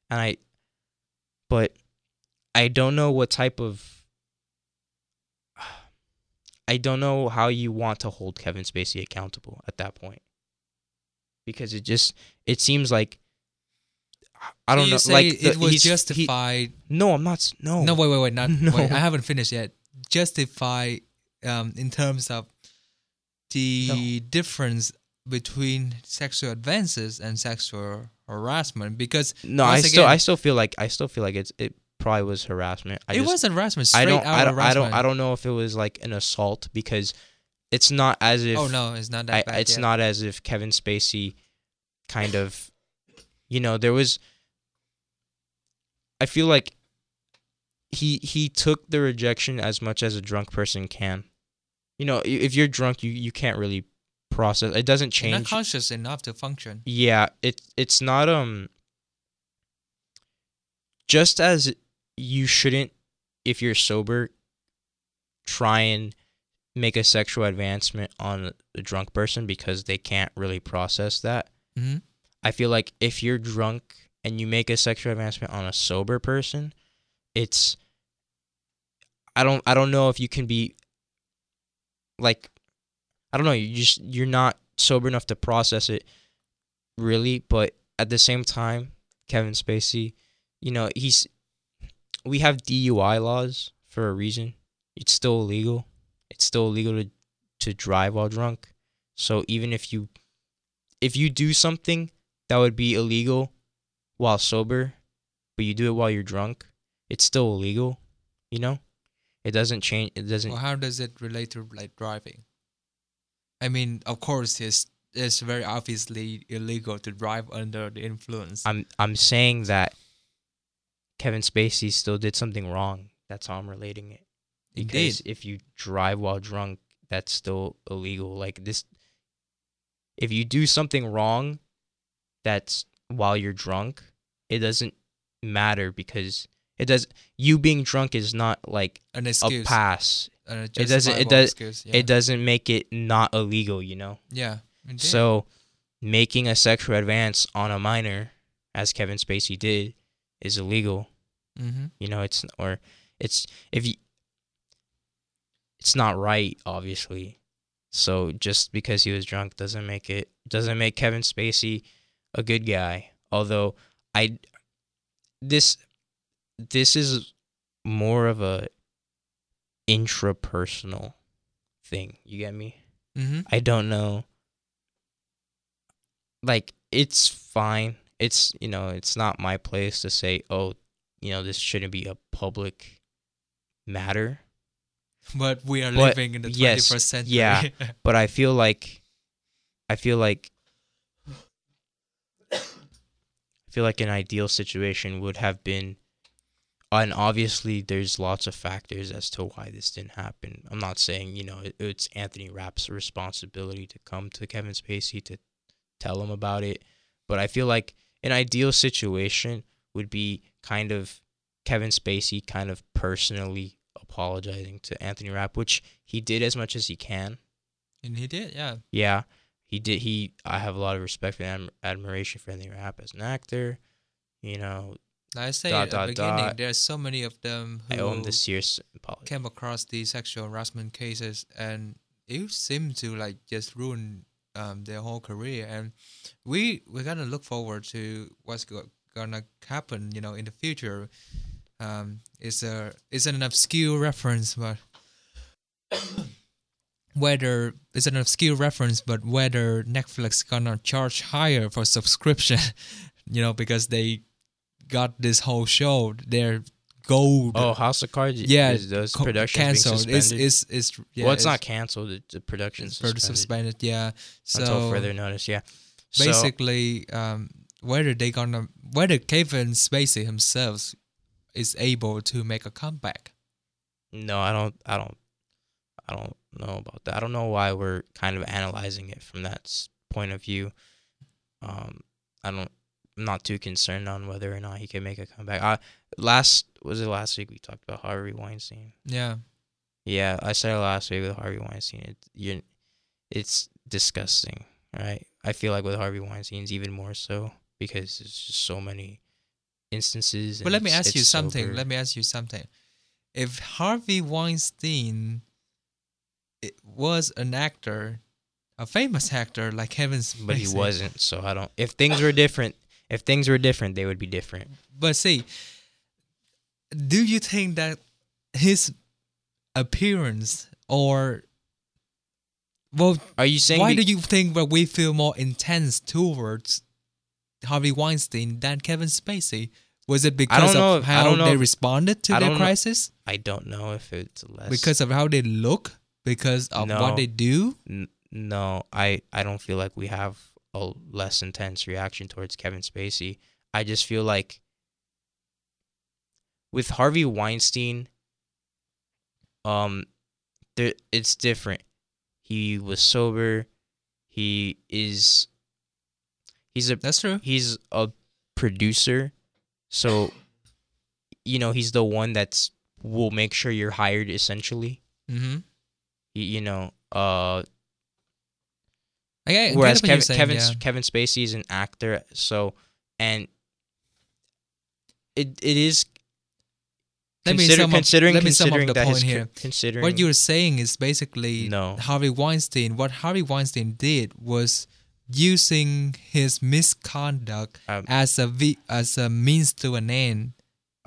and I, but I don't know what type of I don't know how you want to hold Kevin Spacey accountable at that point. Because it just it seems like I don't know like it the- was he's- he- justified. no, I'm not no. no, wait, wait, wait. Not No. wait. I haven't finished yet. Justify, um, in terms of the difference between sexual advances and sexual harassment, because No, I once still again- I still feel like I still feel like it's it probably was harassment. I it just, was harassment. Straight I don't out I don't, I don't I don't know if it was like an assault because it's not as if oh no, it's not that I, bad. it's yet. not as if Kevin Spacey kind of you know there was I feel like he he took the rejection as much as a drunk person can. You know, if you're drunk you you can't really process it doesn't You're not conscious enough to function. yeah, it it's not um just as you shouldn't if you're sober try and make a sexual advancement on a drunk person because they can't really process that. hmm I feel like if you're drunk and you make a sexual advancement on a sober person, it's I don't I don't know if you can be like I don't know, you just you're not sober enough to process it really, but at the same time, Kevin Spacey, you know, he's we have DUI laws for a reason. It's still illegal. It's still illegal to to drive while drunk. So even if you if you do something that would be illegal while sober, but you do it while you're drunk, it's still illegal, you know? It doesn't change it doesn't Well, how does it relate to like driving? I mean, of course, it's it's very obviously illegal to drive under the influence. I'm I'm saying that Kevin Spacey still did something wrong. That's how I'm relating it. Because Indeed. if you drive while drunk, that's still illegal. Like this if you do something wrong that's while you're drunk, it doesn't matter because it does you being drunk is not like An a excuse. pass. An It doesn't it does excuse, yeah. it doesn't make it not illegal, you know? Yeah. indeed. So, making a sexual advance on a minor, as Kevin Spacey did, is illegal. Mhm. You know, it's or it's if you, it's not right, obviously. So just because he was drunk doesn't make it doesn't make Kevin Spacey a good guy. Although I this this is more of a intrapersonal thing. You get me? Mhm. I don't know. Like it's fine. It's you know it's not my place to say oh you know this shouldn't be a public matter. But we are But, living in the yes, 21st century. yeah. But I feel like I feel like I feel like an ideal situation would have been and obviously there's lots of factors as to why this didn't happen. I'm not saying, you know, it, it's Anthony Rapp's responsibility to come to Kevin Spacey to tell him about it, but I feel like an ideal situation would be kind of Kevin Spacey kind of personally apologizing to Anthony Rapp, which he did as much as he can. and he did, yeah. Yeah, he did. He I have a lot of respect and adm- admiration for Anthony Rapp as an actor. You know, Like I say Dot, at the beginning, dot. there's so many of them who I owe him this year's apology. came across these sexual harassment cases and it seemed to like just ruin um, their whole career and we we're gonna look forward to what's go- gonna happen you know in the future um, it's a it's an obscure reference but whether it's an obscure reference but whether netflix gonna charge higher for subscription you know because they got this whole show their gold Oh, House of Cards. yeah, is those co- productions canceled. being It's, suspended? it's it's yeah, well, it's, not canceled. The, the production's further suspended, suspended. Yeah, so until further notice. Yeah. So- basically, um, whether they gonna whether Kevin Spacey himself is able to make a comeback. no, I don't. I don't. I don't know about that. I don't know why we're kind of analyzing it from that point of view. Um, I don't. I'm not too concerned on whether or not he can make a comeback. I last was it last week we talked about Harvey Weinstein. Yeah, Yeah, I said it last week with Harvey Weinstein. It, you, it's disgusting, right? I feel like with Harvey Weinstein's even more so because there's just so many instances. But let me ask you something. sober. Let me ask you something. If Harvey Weinstein it was an actor, a famous actor like Kevin Spacey, but he wasn't. So I don't. If things were different, if things were different, they would be different. But see, do you think that his appearance or well, Are you saying? why be- do you think that we feel more intense towards Harvey Weinstein than Kevin Spacey? Was it because of if- how they responded to their don't know- crisis? I don't know if it's less Because of how they look? Because of No. what they do? N- no, I I don't feel like we have a less intense reaction towards Kevin Spacey. I just feel like with Harvey Weinstein, um, there it's different. He was sober. He is. He's a That's true. he's a producer, so you know he's the one that's will make sure you're hired essentially. Mm-hmm. You, you know, uh, I get, whereas Kevin saying, Kevin yeah. Kevin Spacey is an actor, so and it it is Let me consider- sum up- considering me sum up considering the point here. considering What you're saying is basically No. Harvey Weinstein. What Harvey Weinstein did was using his misconduct Um, as a vi- as a means to an end.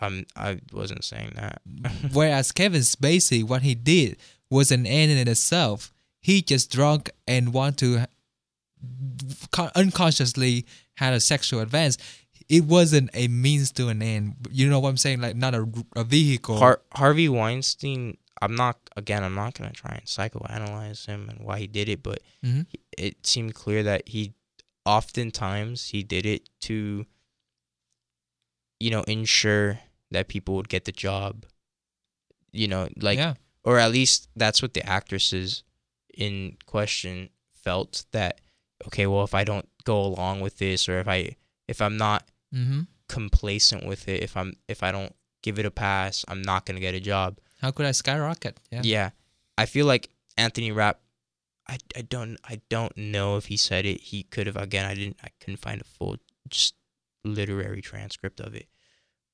um I wasn't saying that. Whereas Kevin Spacey, what he did was an end in itself. He just drunk and want to unconsciously had a sexual advance. It wasn't a means to an end. You know what I'm saying? Like not a, a vehicle. Har- Harvey Weinstein. I'm not again. I'm not gonna try and psychoanalyze him and why he did it, but Mhm. it seemed clear that he oftentimes he did it to you know ensure that people would get the job you know like yeah. or at least that's what the actresses in question felt that okay well if i don't go along with this or if i if i'm not Mm-hmm. complacent with it if i'm if i don't give it a pass i'm not going to get a job How could I skyrocket? Yeah. yeah. I feel like Anthony Rapp. I, I don't I don't know if he said it. He could have again. I didn't. I couldn't find a full just literary transcript of it,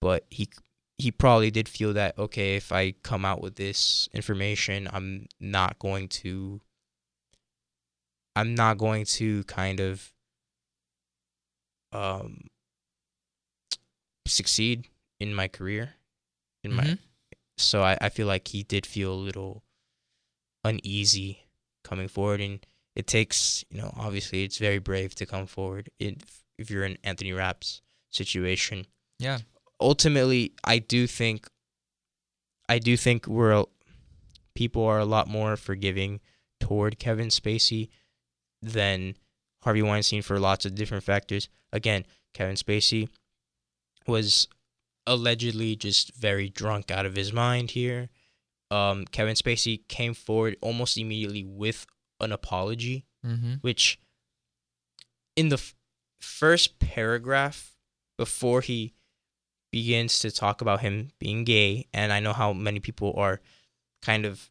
but he he probably did feel that okay. If I come out with this information, I'm not going to. I'm not going to kind of um succeed in my career in my Mhm. So I, I feel like he did feel a little uneasy coming forward and it takes you know obviously it's very brave to come forward if, if you're in anthony rapp's situation Yeah. ultimately i do think i do think we're a- people are a lot more forgiving toward kevin spacey than harvey weinstein for lots of different factors again kevin spacey was allegedly just very drunk out of his mind here. Um, Kevin Spacey came forward almost immediately with an apology, Mm-hmm. which in the f- first paragraph before he begins to talk about him being gay, and I know how many people are kind of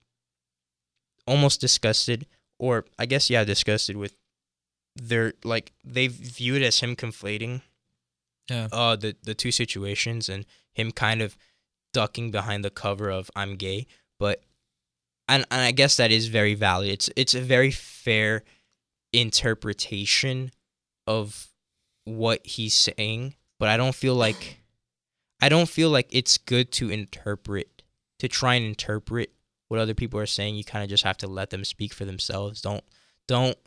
almost disgusted, or I guess, yeah, disgusted with their, like, they view it as him conflating Yeah. uh the the two situations and him kind of ducking behind the cover of I'm gay, but and, and I guess that is very valid. It's it's a very fair interpretation of what he's saying, but I don't feel like I don't feel like it's good to interpret to try and interpret what other people are saying. You kind of just have to let them speak for themselves. Don't don't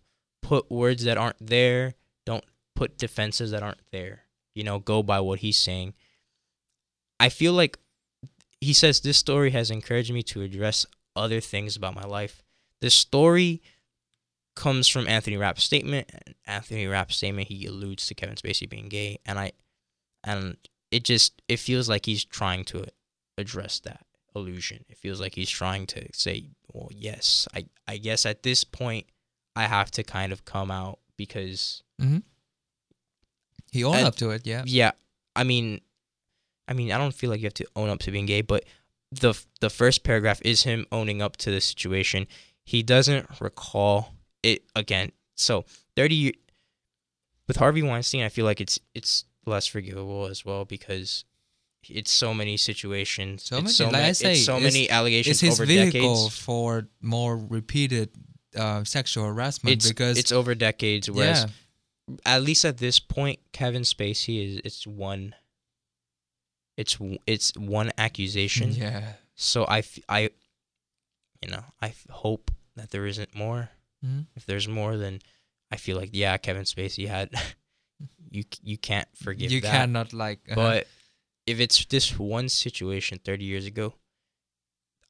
put words that aren't there. Don't put defenses that aren't there you know, go by what he's saying. I feel like he says this story has encouraged me to address other things about my life. This story comes from Anthony Rapp's statement. Anthony Rapp's statement, he alludes to Kevin Spacey being gay, and I, and it just it feels like he's trying to address that illusion. It feels like he's trying to say, well, yes, I I guess at this point I have to kind of come out because Mm-hmm. He owned up to it. Yeah. yeah i mean i mean i don't feel like you have to own up to being gay but the the first paragraph is him owning up to the situation he doesn't recall it again so 30 with harvey weinstein i feel like it's it's less forgivable as well because it's so many situations. So it's many- so like I say, it's so many allegations it's his over vehicle decades. for more repeated uh, sexual harassment It's because it's over decades. Whereas yeah, at least at this point, Kevin Spacey is it's one. It's it's one accusation. yeah. So I I, you know, I hope that there isn't more. Mhm. If there's more, then I feel like yeah, Kevin Spacey had. you you can't forgive You that. cannot like. uh, But if it's this one situation 30 years ago,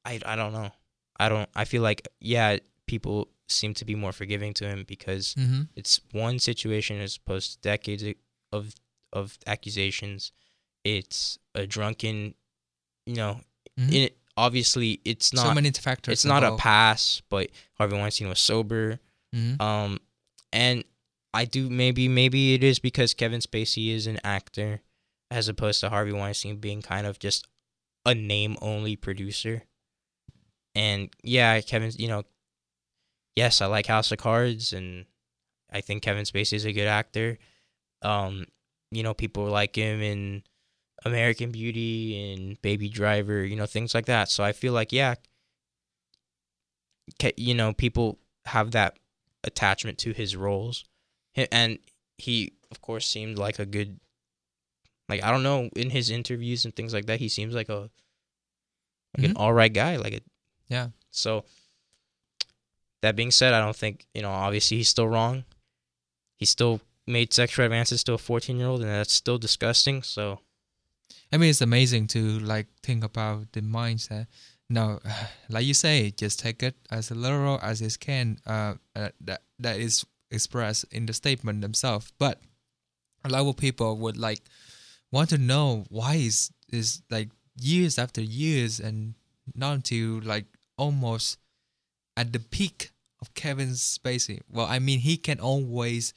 I I don't know. I don't. I feel like yeah, people seem to be more forgiving to him because mhm. it's one situation as opposed to decades of of accusations. It's a drunken, you know. Mhm. It obviously it's not. so many factors. it's not a pass, but Harvey Weinstein was sober. Mhm. Um, and I do maybe maybe it is because Kevin Spacey is an actor, as opposed to Harvey Weinstein being kind of just a name only producer. And yeah, Kevin, you know, yes, I like House of Cards, and I think Kevin Spacey is a good actor. Um, you know, people like him in American Beauty and Baby Driver, you know, things like that. So I feel like yeah, you know, people have that attachment to his roles, and he, of course, seemed like a good, like I don't know, in his interviews and things like that, he seems like a like an Mhm. all right guy, like a Yeah. so that being said, I don't think, you know, obviously he's still wrong. He still made sexual advances to a 14 year old, and that's still disgusting. So, I mean, it's amazing to like think about the mindset. No, like you say, just take it as literal as it can. Uh, uh, that that is expressed in the statement themselves. But a lot of people would like want to know why is is like years after years and not until like almost at the peak of Kevin Spacey. Well, I mean, he can always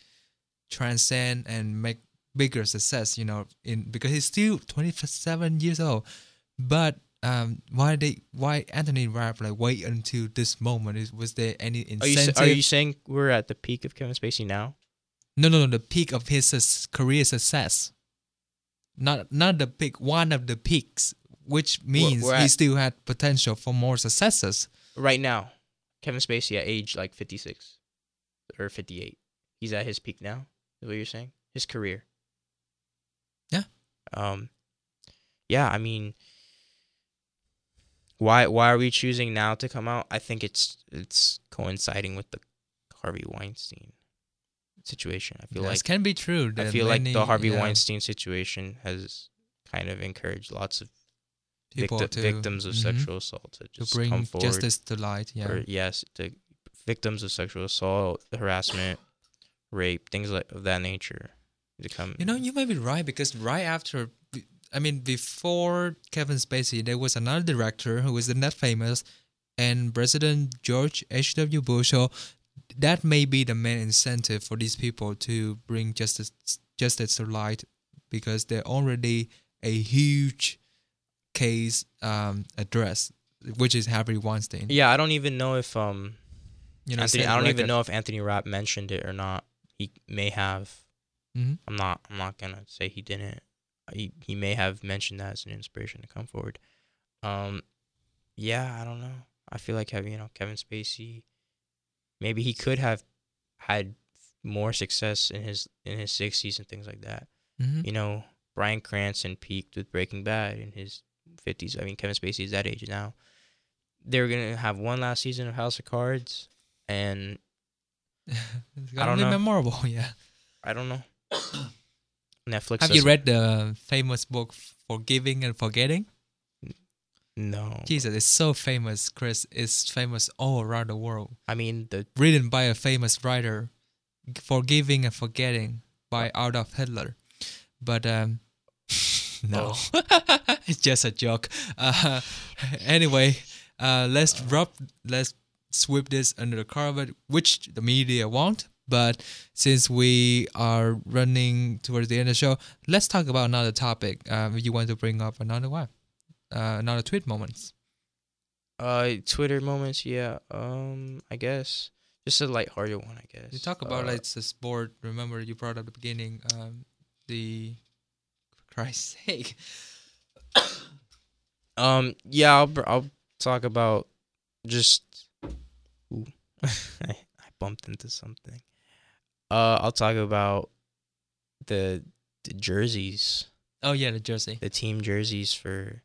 transcend and make bigger success, you know, in because he's still 27 years old. But um, why they why Anthony Rapp like wait until this moment? Is was there any are you, incentive? are you saying we're at the peak of Kevin Spacey now? no, no, no, the peak of his career success. Not not the peak, one of the peaks, which means we're he at- still had potential for more successes. Right now, Kevin Spacey at age like 56 or 58. He's at his peak now, is what you're saying? His career. Yeah. Um, yeah, I mean, why why are we choosing now to come out? I think it's it's coinciding with the Harvey Weinstein situation. I feel This like this can be true. I feel like the Harvey yeah, Weinstein situation has kind of encouraged lots of victi- to- victims of mhm, sexual assault to to bring come forward. justice to light. Yeah. Or yes, to victims of sexual assault, harassment, rape, things like of that nature to come. You know, you may be right because right after, I mean, before Kevin Spacey, there was another director who was not famous, and President George H.W. Bush. So that may be the main incentive for these people to bring justice justice to light because they're already a huge case um, address, which is Harvey Weinstein. yeah, I don't even know if um You know, Anthony. I don't even know if Anthony Rapp mentioned it or not. He may have. Mhm. I'm not. I'm not gonna say he didn't. He he may have mentioned that as an inspiration to come forward. Um, yeah, I don't know. I feel like having you know Kevin Spacey, maybe he could have had more success in his in his sixties and things like that. Mhm. You know, Bryan Cranston peaked with Breaking Bad in his fifties. I mean, Kevin Spacey is that age now. They're gonna have one last season of House of Cards, and it's I gonna don't be know. memorable. Yeah. I don't know. Netflix. Have you read the famous book Forgiving and Forgetting? No. Jesus, it's so famous, Chris. It's famous all around the world. I mean the Written by a famous writer, Forgiving and Forgetting by Adolf Hitler. But um, no, it's just a joke. Uh, anyway, uh, let's rub, let's sweep this under the carpet, which the media won't. But since we are running towards the end of the show, let's talk about another topic. Um, you want to bring up another one, uh, another tweet moments. uh Twitter moments. Yeah. Um. I guess just a lighthearted one. I guess. You talk about Uh, like the sport. Remember you brought up at the beginning um, the Christ's sake. Um, yeah, I'll I'll talk about just. Ooh, I, I bumped into something. Uh, I'll talk about the the jerseys, Oh yeah, the jersey. the team jerseys for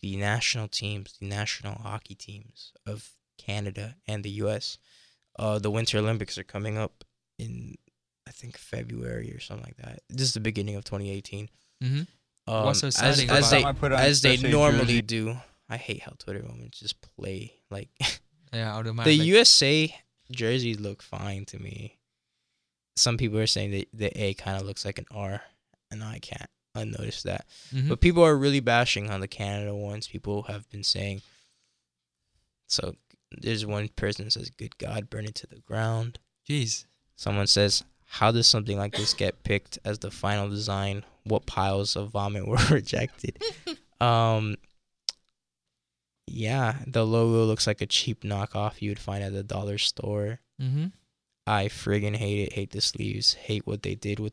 the national teams, the national hockey teams of Canada and the U.S. Uh, the Winter Olympics are coming up in, I think February or something like that. This is the beginning of 2018. Mm-hmm. Um, What's so as, exciting as about they? I put on as they normally jersey. do. I hate how Twitter moments just play like Yeah, the automatically. USA jerseys look fine to me. Some people are saying that the A kind of looks like an R, and I can't unnotice that. Mhm. But people are really bashing on the Canada ones. People have been saying. So there's one person that says, "Good God, burn it to the ground." Jeez. Someone says, "How does something like this get picked as the final design? What piles of vomit were rejected?" um. Yeah, the logo looks like a cheap knockoff you would find at the dollar store. Mm-hmm. I friggin' hate it. Hate the sleeves. Hate what they did with.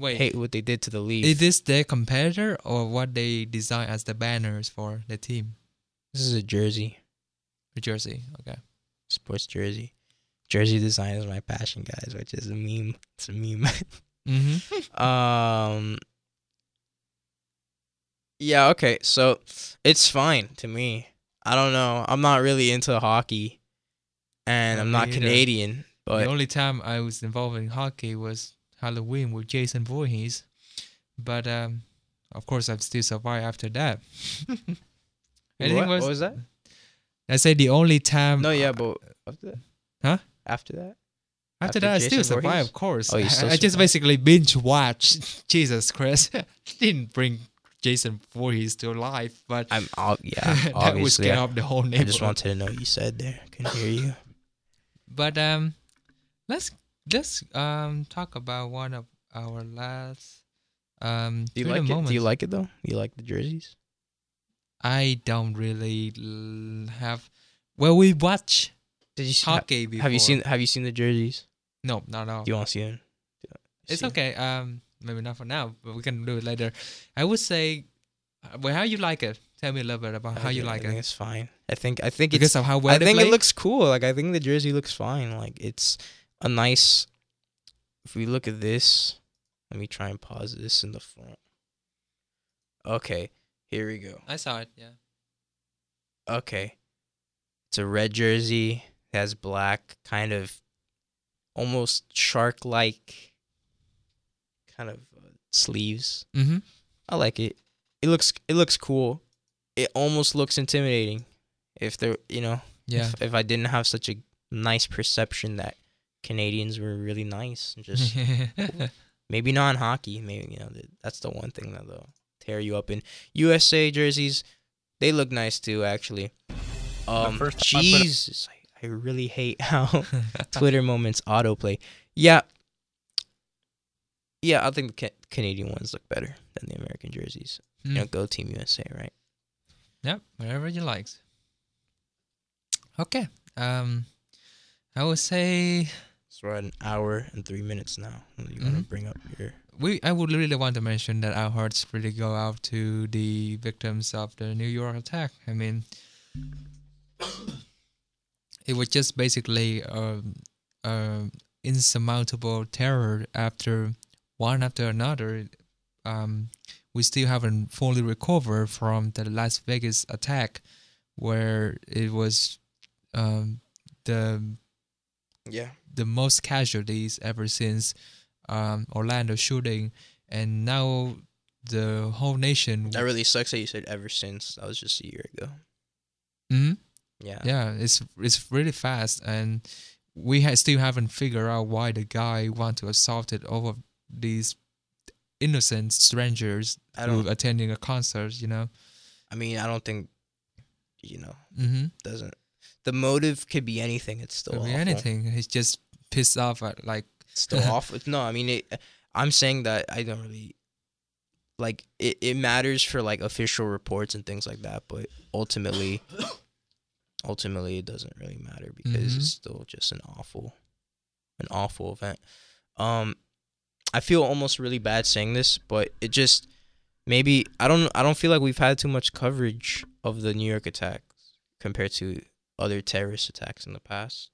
Wait, Hate what they did to the leaf. is this their competitor or what they design as the banners for the team? this is a jersey, The jersey. Okay. sports jersey. Jersey design is my passion, guys. Which is a meme. It's a meme. Mm-hmm. Um. Yeah. Okay. So it's fine to me. I don't know. I'm not really into hockey, and Yeah, I'm not. Canadian. But the only time I was involved in hockey was Halloween with Jason Voorhees, but um, of course I've still survived after that. What, was, what was that? I say the only time. No. Yeah. But after that. Huh? After that. After, after that, I still Jason Voorhees? of course. Oh, I, I just basically binge watched. Jesus Christ, didn't bring Jason Voorhees to life, but I'm. Ob- yeah. that would Obviously. scare I, up the whole I just wanted to know what you said there. Couldn't hear you. But um, let's let's um talk about one of our last um. Do you like it? Do you like it though? You like the jerseys? I don't really l- have. Well, we watch Did you hockey before. Have you seen? Have you seen the jerseys? No, not at all. Do you want to see them? It's See okay. Um, maybe not for now, but we can do it later. I would say, uh, well, how you like it? Tell me a little bit about how you I like think it. it's fine. I think. I think Because it's. of how well I think play? it looks cool. Like I think the jersey looks fine. Like it's a nice. If we look at this, let me try and pause this in the front. Okay, here we go. I saw it. Yeah. Okay, it's a red jersey. It has black, kind of, almost shark-like, kind of uh, sleeves. Mm-hmm. I like it. It looks it looks cool. It almost looks intimidating. If there, you know, Yeah. if, if I didn't have such a nice perception that Canadians were really nice and just maybe not in hockey, maybe you know that's the one thing that they'll tear you up in. USA jerseys, they look nice too actually. Um, first time I put a- Jesus, I, I really hate how Twitter moments autoplay. Yeah. Yeah, I think the Canadian ones look better than the American jerseys. You know, Mm. go Team USA, right? Yep, whatever you like. Okay. Um, I would say So we're at an hour and three minutes now. You want to bring up your we. I would really want to mention that our hearts really go out to the victims of the New York attack. I mean, it was just basically um, um, insurmountable terror after one after another. Um, we still haven't fully recovered from the Las Vegas attack, where it was um, the yeah. the most casualties ever since um, Orlando shooting, and now the whole nation. That really sucks that you said ever since. That was just a year ago. Mhm. Yeah. Yeah, it's it's really fast, and we ha- still haven't figured out why the guy want to assault it over these innocent strangers who attending a concert. You know. I mean, I don't think. You know, Mm-hmm. doesn't. The motive could be anything. It's still Could be anything. He's just pissed off at like. Still awful. No, I mean, it, I'm saying that I don't really. Like it, it matters for like official reports and things like that, but ultimately, ultimately it doesn't really matter because Mhm. it's still just an awful, an awful event. Um, I feel almost really bad saying this, but it just maybe I don't I don't feel like we've had too much coverage of the New York attacks compared to other terrorist attacks in the past.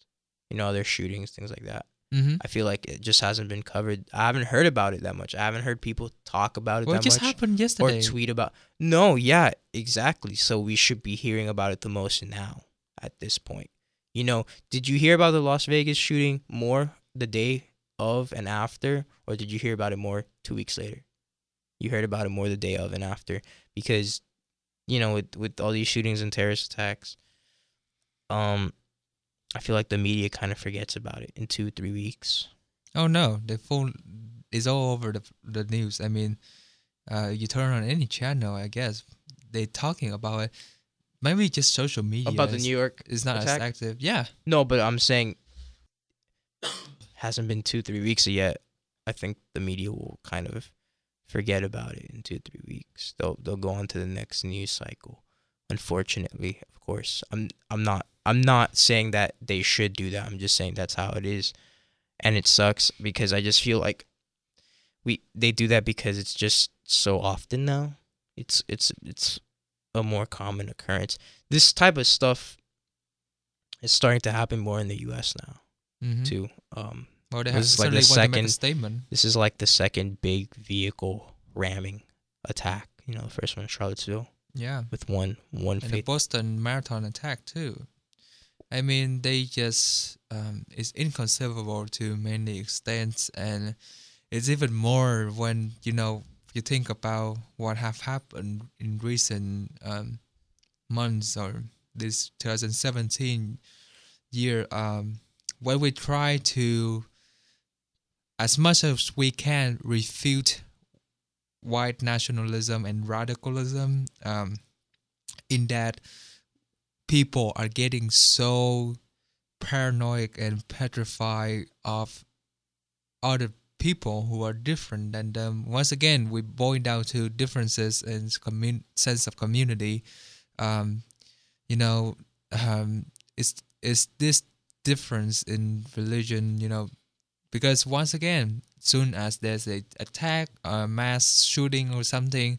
You know, other shootings, things like that. Mm-hmm. I feel like it just hasn't been covered. I haven't heard about it that much. I haven't heard people talk about it Well, it just much happened or yesterday. tweet about. No, yeah, exactly. So we should be hearing about it the most now at this point. You know, did you hear about the Las Vegas shooting more the day of and after, or did you hear about it more two weeks later? You heard about it more the day of and after because, you know, with with all these shootings and terrorist attacks, um, I feel like the media kind of forgets about it in two three weeks. Oh no, the phone is all over the the news. I mean, uh, you turn on any channel, I guess they talking about it. Maybe just social media about the is, New York is not attack? as active. Yeah, No, but I'm saying hasn't been two, three weeks yet. I think the media will kind of forget about it in two, three weeks. They'll they'll go on to the next news cycle. Unfortunately, of course. I'm I'm not I'm not saying that they should do that. I'm just saying that's how it is. And it sucks because I just feel like we they do that because it's just so often now. It's it's it's a more common occurrence. This type of stuff is starting to happen more in the US now mm-hmm. too. Um, Well, This is like the certainly want to make a second- statement. this is like the second big vehicle ramming attack. You know, the first one in Charlottesville Yeah, with one one and the. Boston Marathon attack too. I mean, they just um, it's inconceivable to many extents, and it's even more when you know you think about what have happened in recent um, months or this 2017 year. Um, when we try to, as much as we can, refute white nationalism and radicalism. Um, in that people are getting so paranoid and petrified of other people who are different And them. Once again, we boil down to differences in commun- sense of community. Um, you know, um, it's this difference in religion. You know, because once again, soon as there's a attack, a mass shooting or something,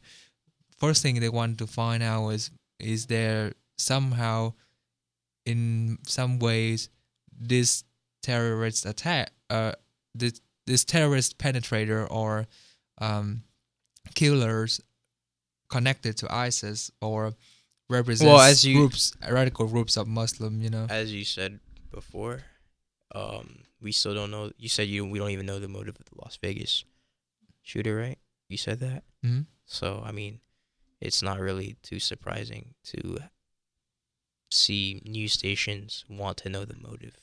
first thing they want to find out is is there somehow in some ways this terrorist attack uh this this terrorist penetrator or um killers connected to ISIS or represents as you- groups radical groups of Muslim you know As you said before, um, we still don't know. You said you we don't even know the motive of the Las Vegas shooter, right? You said that. hmm So I mean, it's not really too surprising to see news stations want to know the motive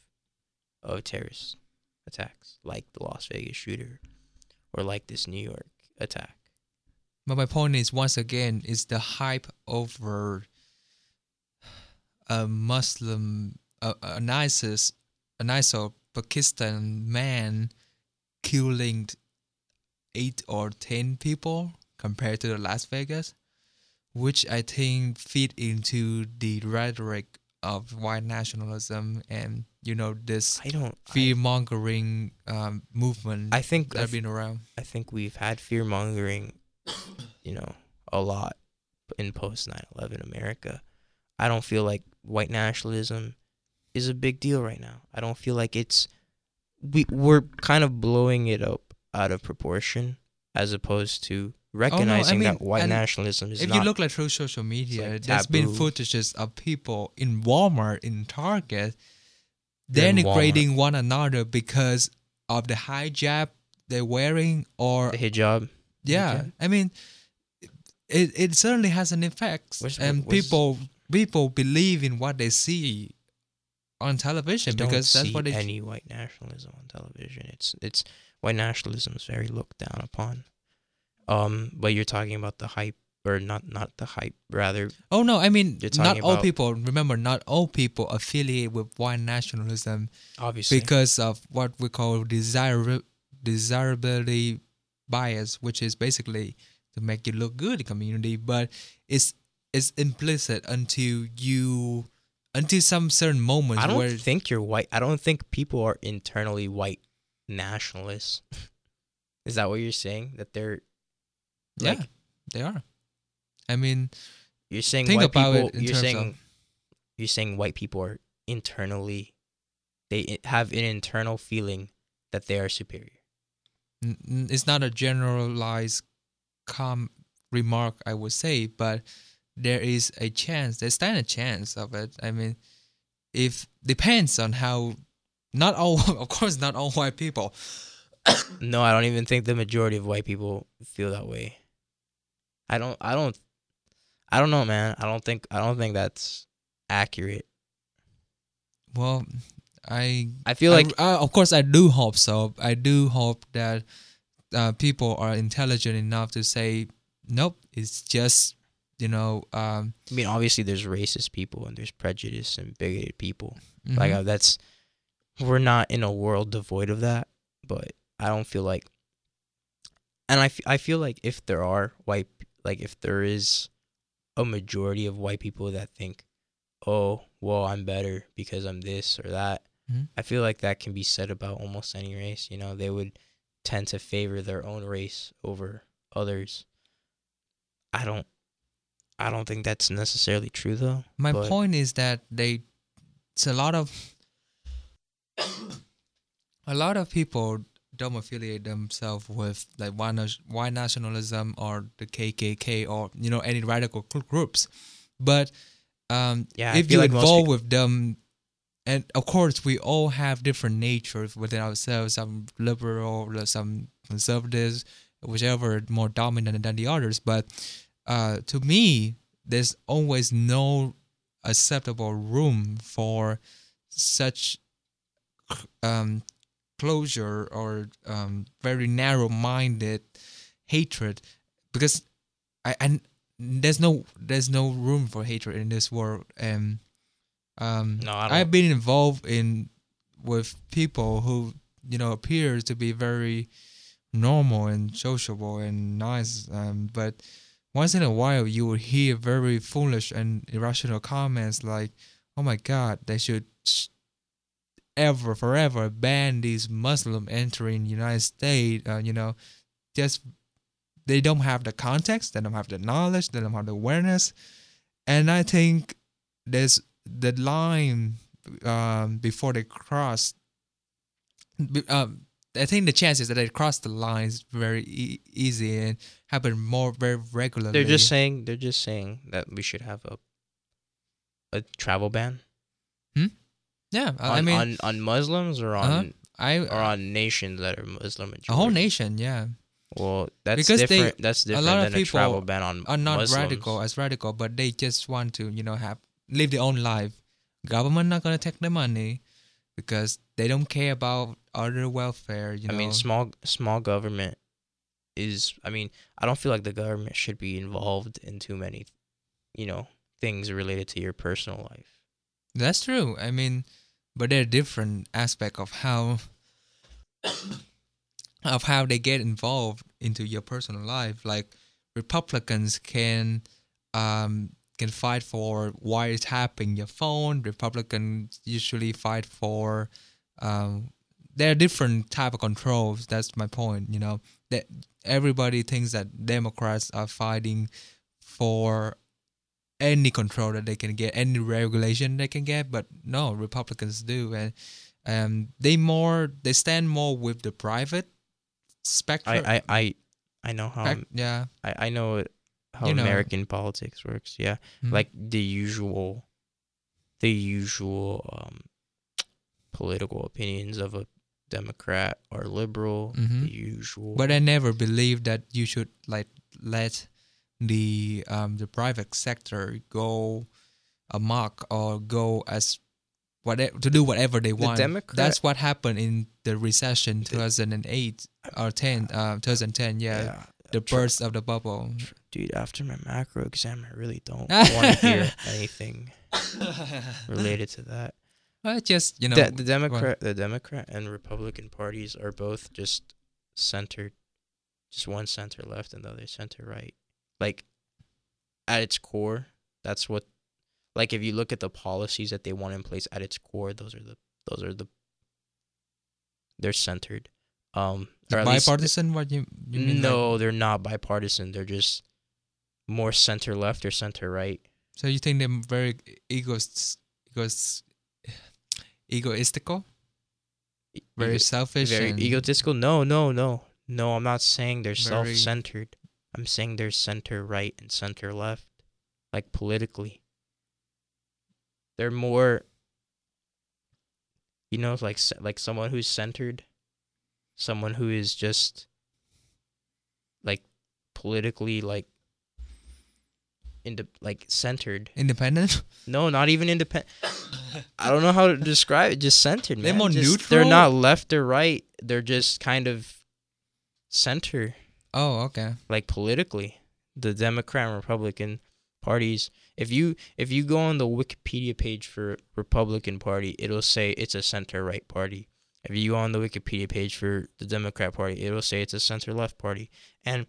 of terrorist attacks, like the Las Vegas shooter, or like this New York attack. But my point is, once again, is the hype over a Muslim, an ISIS, an ISIL Pakistan man killing eight or ten people compared to the Las Vegas, which I think fit into the rhetoric of white nationalism and you know this I don't. fear mongering um, movement I, think I, that have been around. I think we've had fear mongering, you know, a lot in post 9/11 America. I don't feel like white nationalism is a big deal right now. I don't feel like it's we we're kind of blowing it up out of proportion as opposed to Oh, recognizing mean, that white nationalism is if you look like through social media, like there's been footages of people in Walmart, in Target, They're denigrating one another because of the hijab they're wearing, or the hijab. yeah. I mean, it it certainly has an effect, Where's- and where's- people people believe in what they see on television because that's what they any white nationalism on television. It's it's white nationalism is very looked down upon. Um, but you're talking about the hype, or not not the hype, rather Oh no, I mean not all people. Remember, not all people affiliate with white nationalism obviously because of what we call desirable desirability bias, which is basically to make you look good in community, but it's it's implicit until you until some certain moments I don't where think you're white. I don't think people are internally white nationalists. Is that what you're saying? That they're yeah They are. I mean, You're saying Think white about people. it in you're saying of- you're saying white people are internally, they have an internal feeling that they are superior. it's not a generalized com remark I would say, but there is a chance. There's stand a chance of it. I mean, if depends on how. Not all, of course, not all white people. No, I don't even think the majority of white people feel that way. I don't. I don't. I don't know, man. I don't think. I don't think that's accurate. Well, I I feel I- like uh, of course, I do hope so. I do hope that uh, people are intelligent enough to say, nope, it's just you know, um, I mean, obviously, there's racist people and there's prejudice and bigoted people. Like mhm. uh, that's we're not in a world devoid of that, but I don't feel like, and I, f- I feel like if there are white, like if there is a majority of white people that think, oh, well, I'm better because I'm this or that. Mhm. I feel like that can be said about almost any race. You know, they would tend to favor their own race over others. I don't. I don't think that's necessarily true though. My point is that they, it's a lot of, a lot of people don't affiliate themselves with like white, white nationalism or the KKK or you know any radical groups, but um, Yeah, if you like involve with them, and of course we all have different natures within ourselves. Some liberal, some conservatives, whichever more dominant than the others. But uh, to me, there's always no acceptable room for such um, closure or um, very narrow-minded hatred, because I and there's no there's no room for hatred in this world. And um, No, I've been involved in with people who you know appears to be very normal and sociable and nice, um, but once in a while you will hear very foolish and irrational comments like, "Oh my God, they should ever forever ban these Muslim entering United States." Uh, you know, just they don't have the context, they don't have the knowledge, they don't have the awareness, and I think there's the line um, before they cross. Um, I think the chances that they cross the line is very e- easy and happen more very regularly. They're just saying they're just saying that we should have a a travel ban yeah. on, I mean, on on Muslims or on Uh-huh. I or on nations that are Muslim majority. a whole nation, yeah, Well, that's Because they- different. that's different lot of than a people travel ban on are not Muslims. radical as radical, but they just want to you know have live their own life. Government not gonna take their money because they don't care about other welfare. You know, I mean, small small government is. I mean, I don't feel like the government should be involved in too many, you know, things related to your personal life. That's true. I mean, but there are different aspects of how of how they get involved into your personal life. Like Republicans can um can fight for wiretapping your phone. Republicans usually fight for um there are different type of controls. That's my point. You know that everybody thinks that Democrats are fighting for any control that they can get, any regulation they can get, but no, Republicans do, and um, they more they stand more with the private spectrum. I I I, I know how spec- yeah, I I know how You know. American politics works. Yeah, Mhm. like the usual, the usual um, political opinions of a Democrat or liberal. Mhm. The usual. but I never believed that you should like let the um the private sector go amok or go as whatever to do whatever they want. Democrat- That's what happened in the recession 2008 or 10 uh, 2010. Yeah, the burst of the bubble. Dude, after my macro exam, I really don't want to hear anything related to that. Well, just you know, the, the. Democrat, the Democrat and Republican parties are both just centered, just one center left and the other center right. Like, at its core, that's what. Like, if you look at the policies that they want in place, at its core, those are the those are the. They're centered. Um, or The at least- bipartisan? What you, you mean? like- no, they're not bipartisan. They're just more center left or center right. So you think they're very egoist, egoist, egoistical, very Ego- selfish, very egotistical. No, no, no, no. I'm not saying they're self-centered. I'm saying they're center right and center left, like politically. They're more, you know, like like someone who's centered, someone who is just like politically like into like centered. independent. No, not even independent. I don't know how to describe it. Just centered. They're man. more Just- They're not left or right. They're just kind of center, Oh, okay. like politically. The Democrat and Republican parties. If you if you go on the Wikipedia page for Republican Party, it'll say it's a center right party. If you go on the Wikipedia page for the Democrat Party, it'll say it's a center left party. And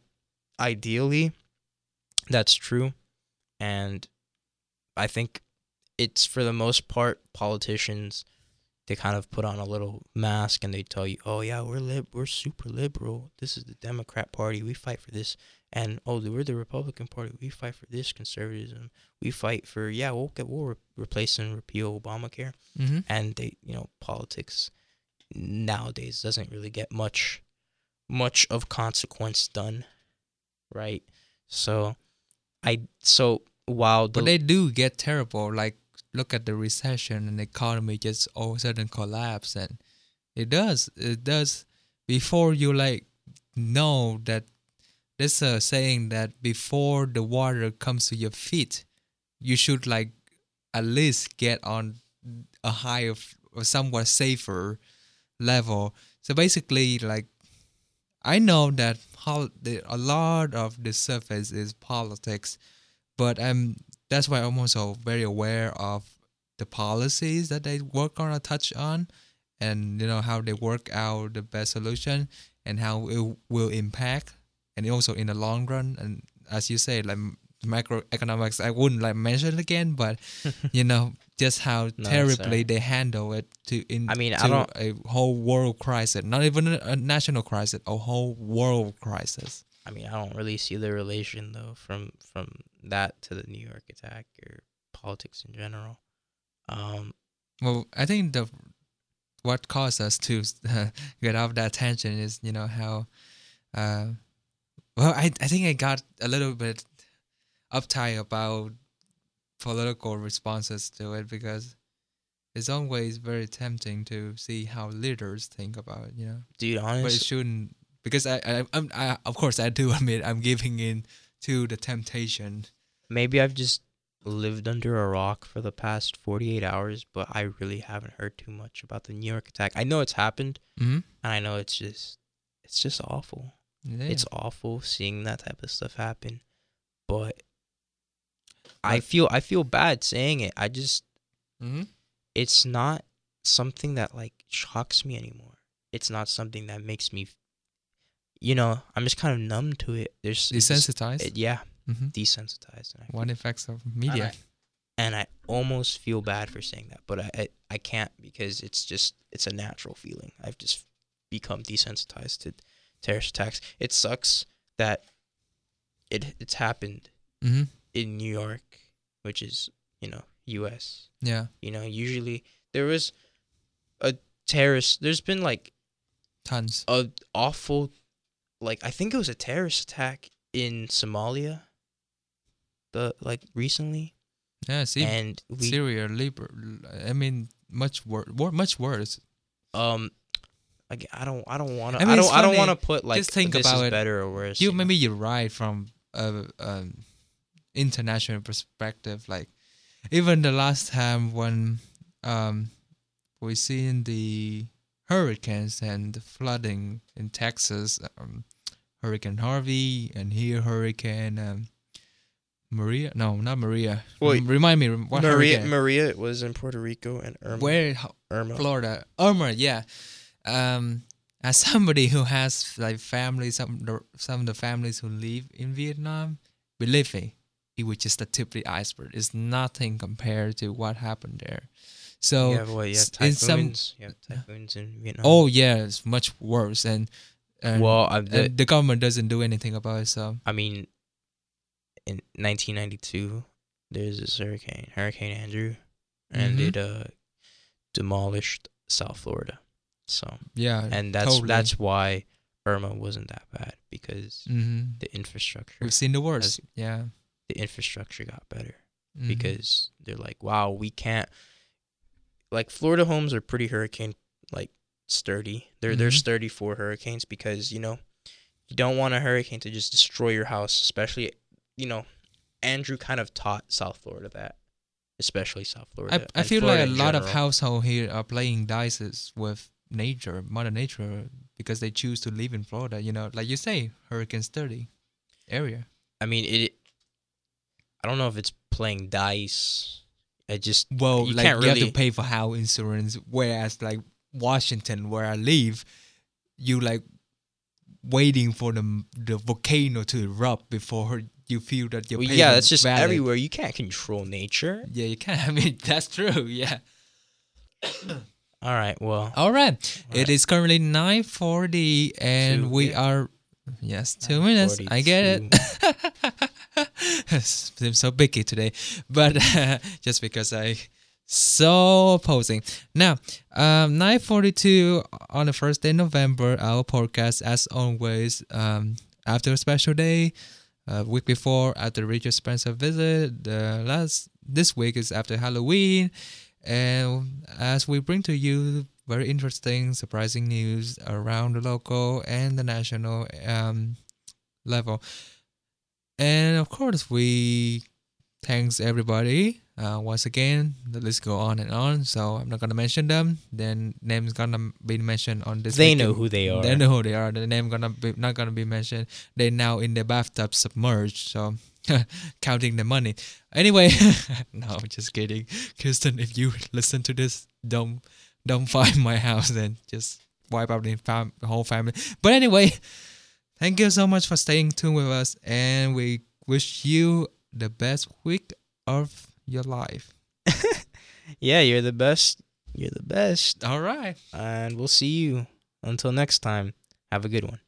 ideally, that's true. And I think it's for the most part politicians they kind of put on a little mask and they tell you, "Oh yeah, we're lib, we're super liberal. This is the Democrat Party. We fight for this." And oh, we're the Republican Party. We fight for this conservatism. We fight for yeah, we'll get we'll re- replace and repeal Obamacare. Mm-hmm. And they, you know, politics nowadays doesn't really get much much of consequence done, right? So, I so while the But they do get terrible. Like look at the recession and the economy just all of a sudden collapse, and it does. It does. Before you like know that there's a saying that before the water comes to your feet, you should like at least get on a higher or somewhat safer level. So basically, like I know that a lot of the surface is politics, but um that's why I'm also very aware of the policies that they work on or touch on, and you know how they work out the best solution and how it will impact, and also in the long run. And as you say, like macroeconomics, I wouldn't like mention it again, but you know just how No, uh, terribly sorry. they handle it to in I mean, I don't- a whole world crisis, not even a, a national crisis, a whole world crisis. I mean, I don't really see the relation though from from that to the New York attack or politics in general. Um, Well, I think the what caused us to get off that tension is you know how, uh, well, I I think I got a little bit uptight about political responses to it because it's always very tempting to see how leaders think about it, you know. dude, honestly, But it shouldn't because I I, I'm, I of course I do admit I'm giving in to the temptation. Maybe I've just lived under a rock for the past 48 hours, but I really haven't heard too much about the New York attack. I know it's happened, Mm-hmm. and I know it's just it's just awful. Yeah. It's awful seeing that type of stuff happen, but I feel I feel bad saying it. I just mm-hmm. it's not something that like shocks me anymore. It's not something that makes me, you know, I'm just kind of numb to it. There's desensitized. it- yeah, mm-hmm. desensitized. And I, One effects of and media. I, and I almost feel bad for saying that, but I, I I can't because it's just it's a natural feeling. I've just become desensitized to terrorist attacks. It sucks that it it's happened Mm-hmm. in New York, which is you know U.S. Yeah, You know, usually there was a terrorist. There's been like tons. a awful, like I think it was a terrorist attack in Somalia. The like recently, Yeah, see, and we Syria, Libya. I mean, much worse. Much worse. um, like I don't I don't want to I I, mean, it's don't I don't want to put like Just think this about is it. better or worse. You know? maybe you're right from a um, international perspective. Like even the last time when um we seen the hurricanes and the flooding in Texas, um, Hurricane Harvey, and here Hurricane um, Maria. No, not Maria. Well, Rem- Remind me what Maria hurricane? Maria was in Puerto Rico and Irma Where Irma. Florida. Irma, yeah. Um, as somebody who has like family, some of the- some of the families who live in Vietnam, believe me, it was just the tip of the iceberg. It's nothing compared to what happened there. So you have what? You have s- in some- typhoons. typhoons in Vietnam. oh yeah, it's much worse, and, and well, I, the, the government doesn't do anything about it. So I mean, in 1992, there's this hurricane, Hurricane Andrew, and Mhm. it uh demolished South Florida. So Yeah. and that's totally. that's why Irma wasn't that bad because hmm the infrastructure We've seen the worst. As- yeah. the infrastructure got better Mhm. because they're like, wow, we can't. Like Florida homes are pretty hurricane like sturdy. They're they're Mhm. sturdy for hurricanes because you know you don't want a hurricane to just destroy your house, especially you know Andrew kind of taught South Florida that, especially South Florida. I, I feel Florida like a lot of household here are playing dice with nature, Mother Nature, because they choose to live in Florida. You know, like you say, hurricane sturdy area. I mean it. I don't know if it's playing dice. I just Well, You like can't you have to pay for house insurance, whereas like Washington, where I live, you like waiting for the the volcano to erupt before you feel that you're well, yeah, that's just valid. everywhere. You can't control nature. Yeah, you can't I mean, that's true. Yeah. All right, well, All right. It right. is currently nine forty, and Two, we are yes, two minutes. I get it. Seems so picky today, but just because I so opposing. Now, um, nine forty-two on the first day of November. Our podcast, as always, um, after a special day. Uh, week before, after Richard Spencer visit, the last this week is after Halloween, and as we bring to you very interesting, surprising news around the local and the national um, level. And of course, we thanks everybody uh, once again. The list go on and on, so I'm not gonna mention them. Then names gonna be mentioned on this. they know who they are. They know who they are. The name gonna be not gonna be mentioned. They now in the bathtub submerged. So counting the money. Anyway, no, i'm just kidding. Kirsten, if you listen to this, don't don't find my house and just wipe out the, fam- the whole family. But anyway, thank you so much for staying tuned with us, and we wish you the best week of your life. yeah, you're the best. You're the best. All right. And we'll see you until next time. Have a good one.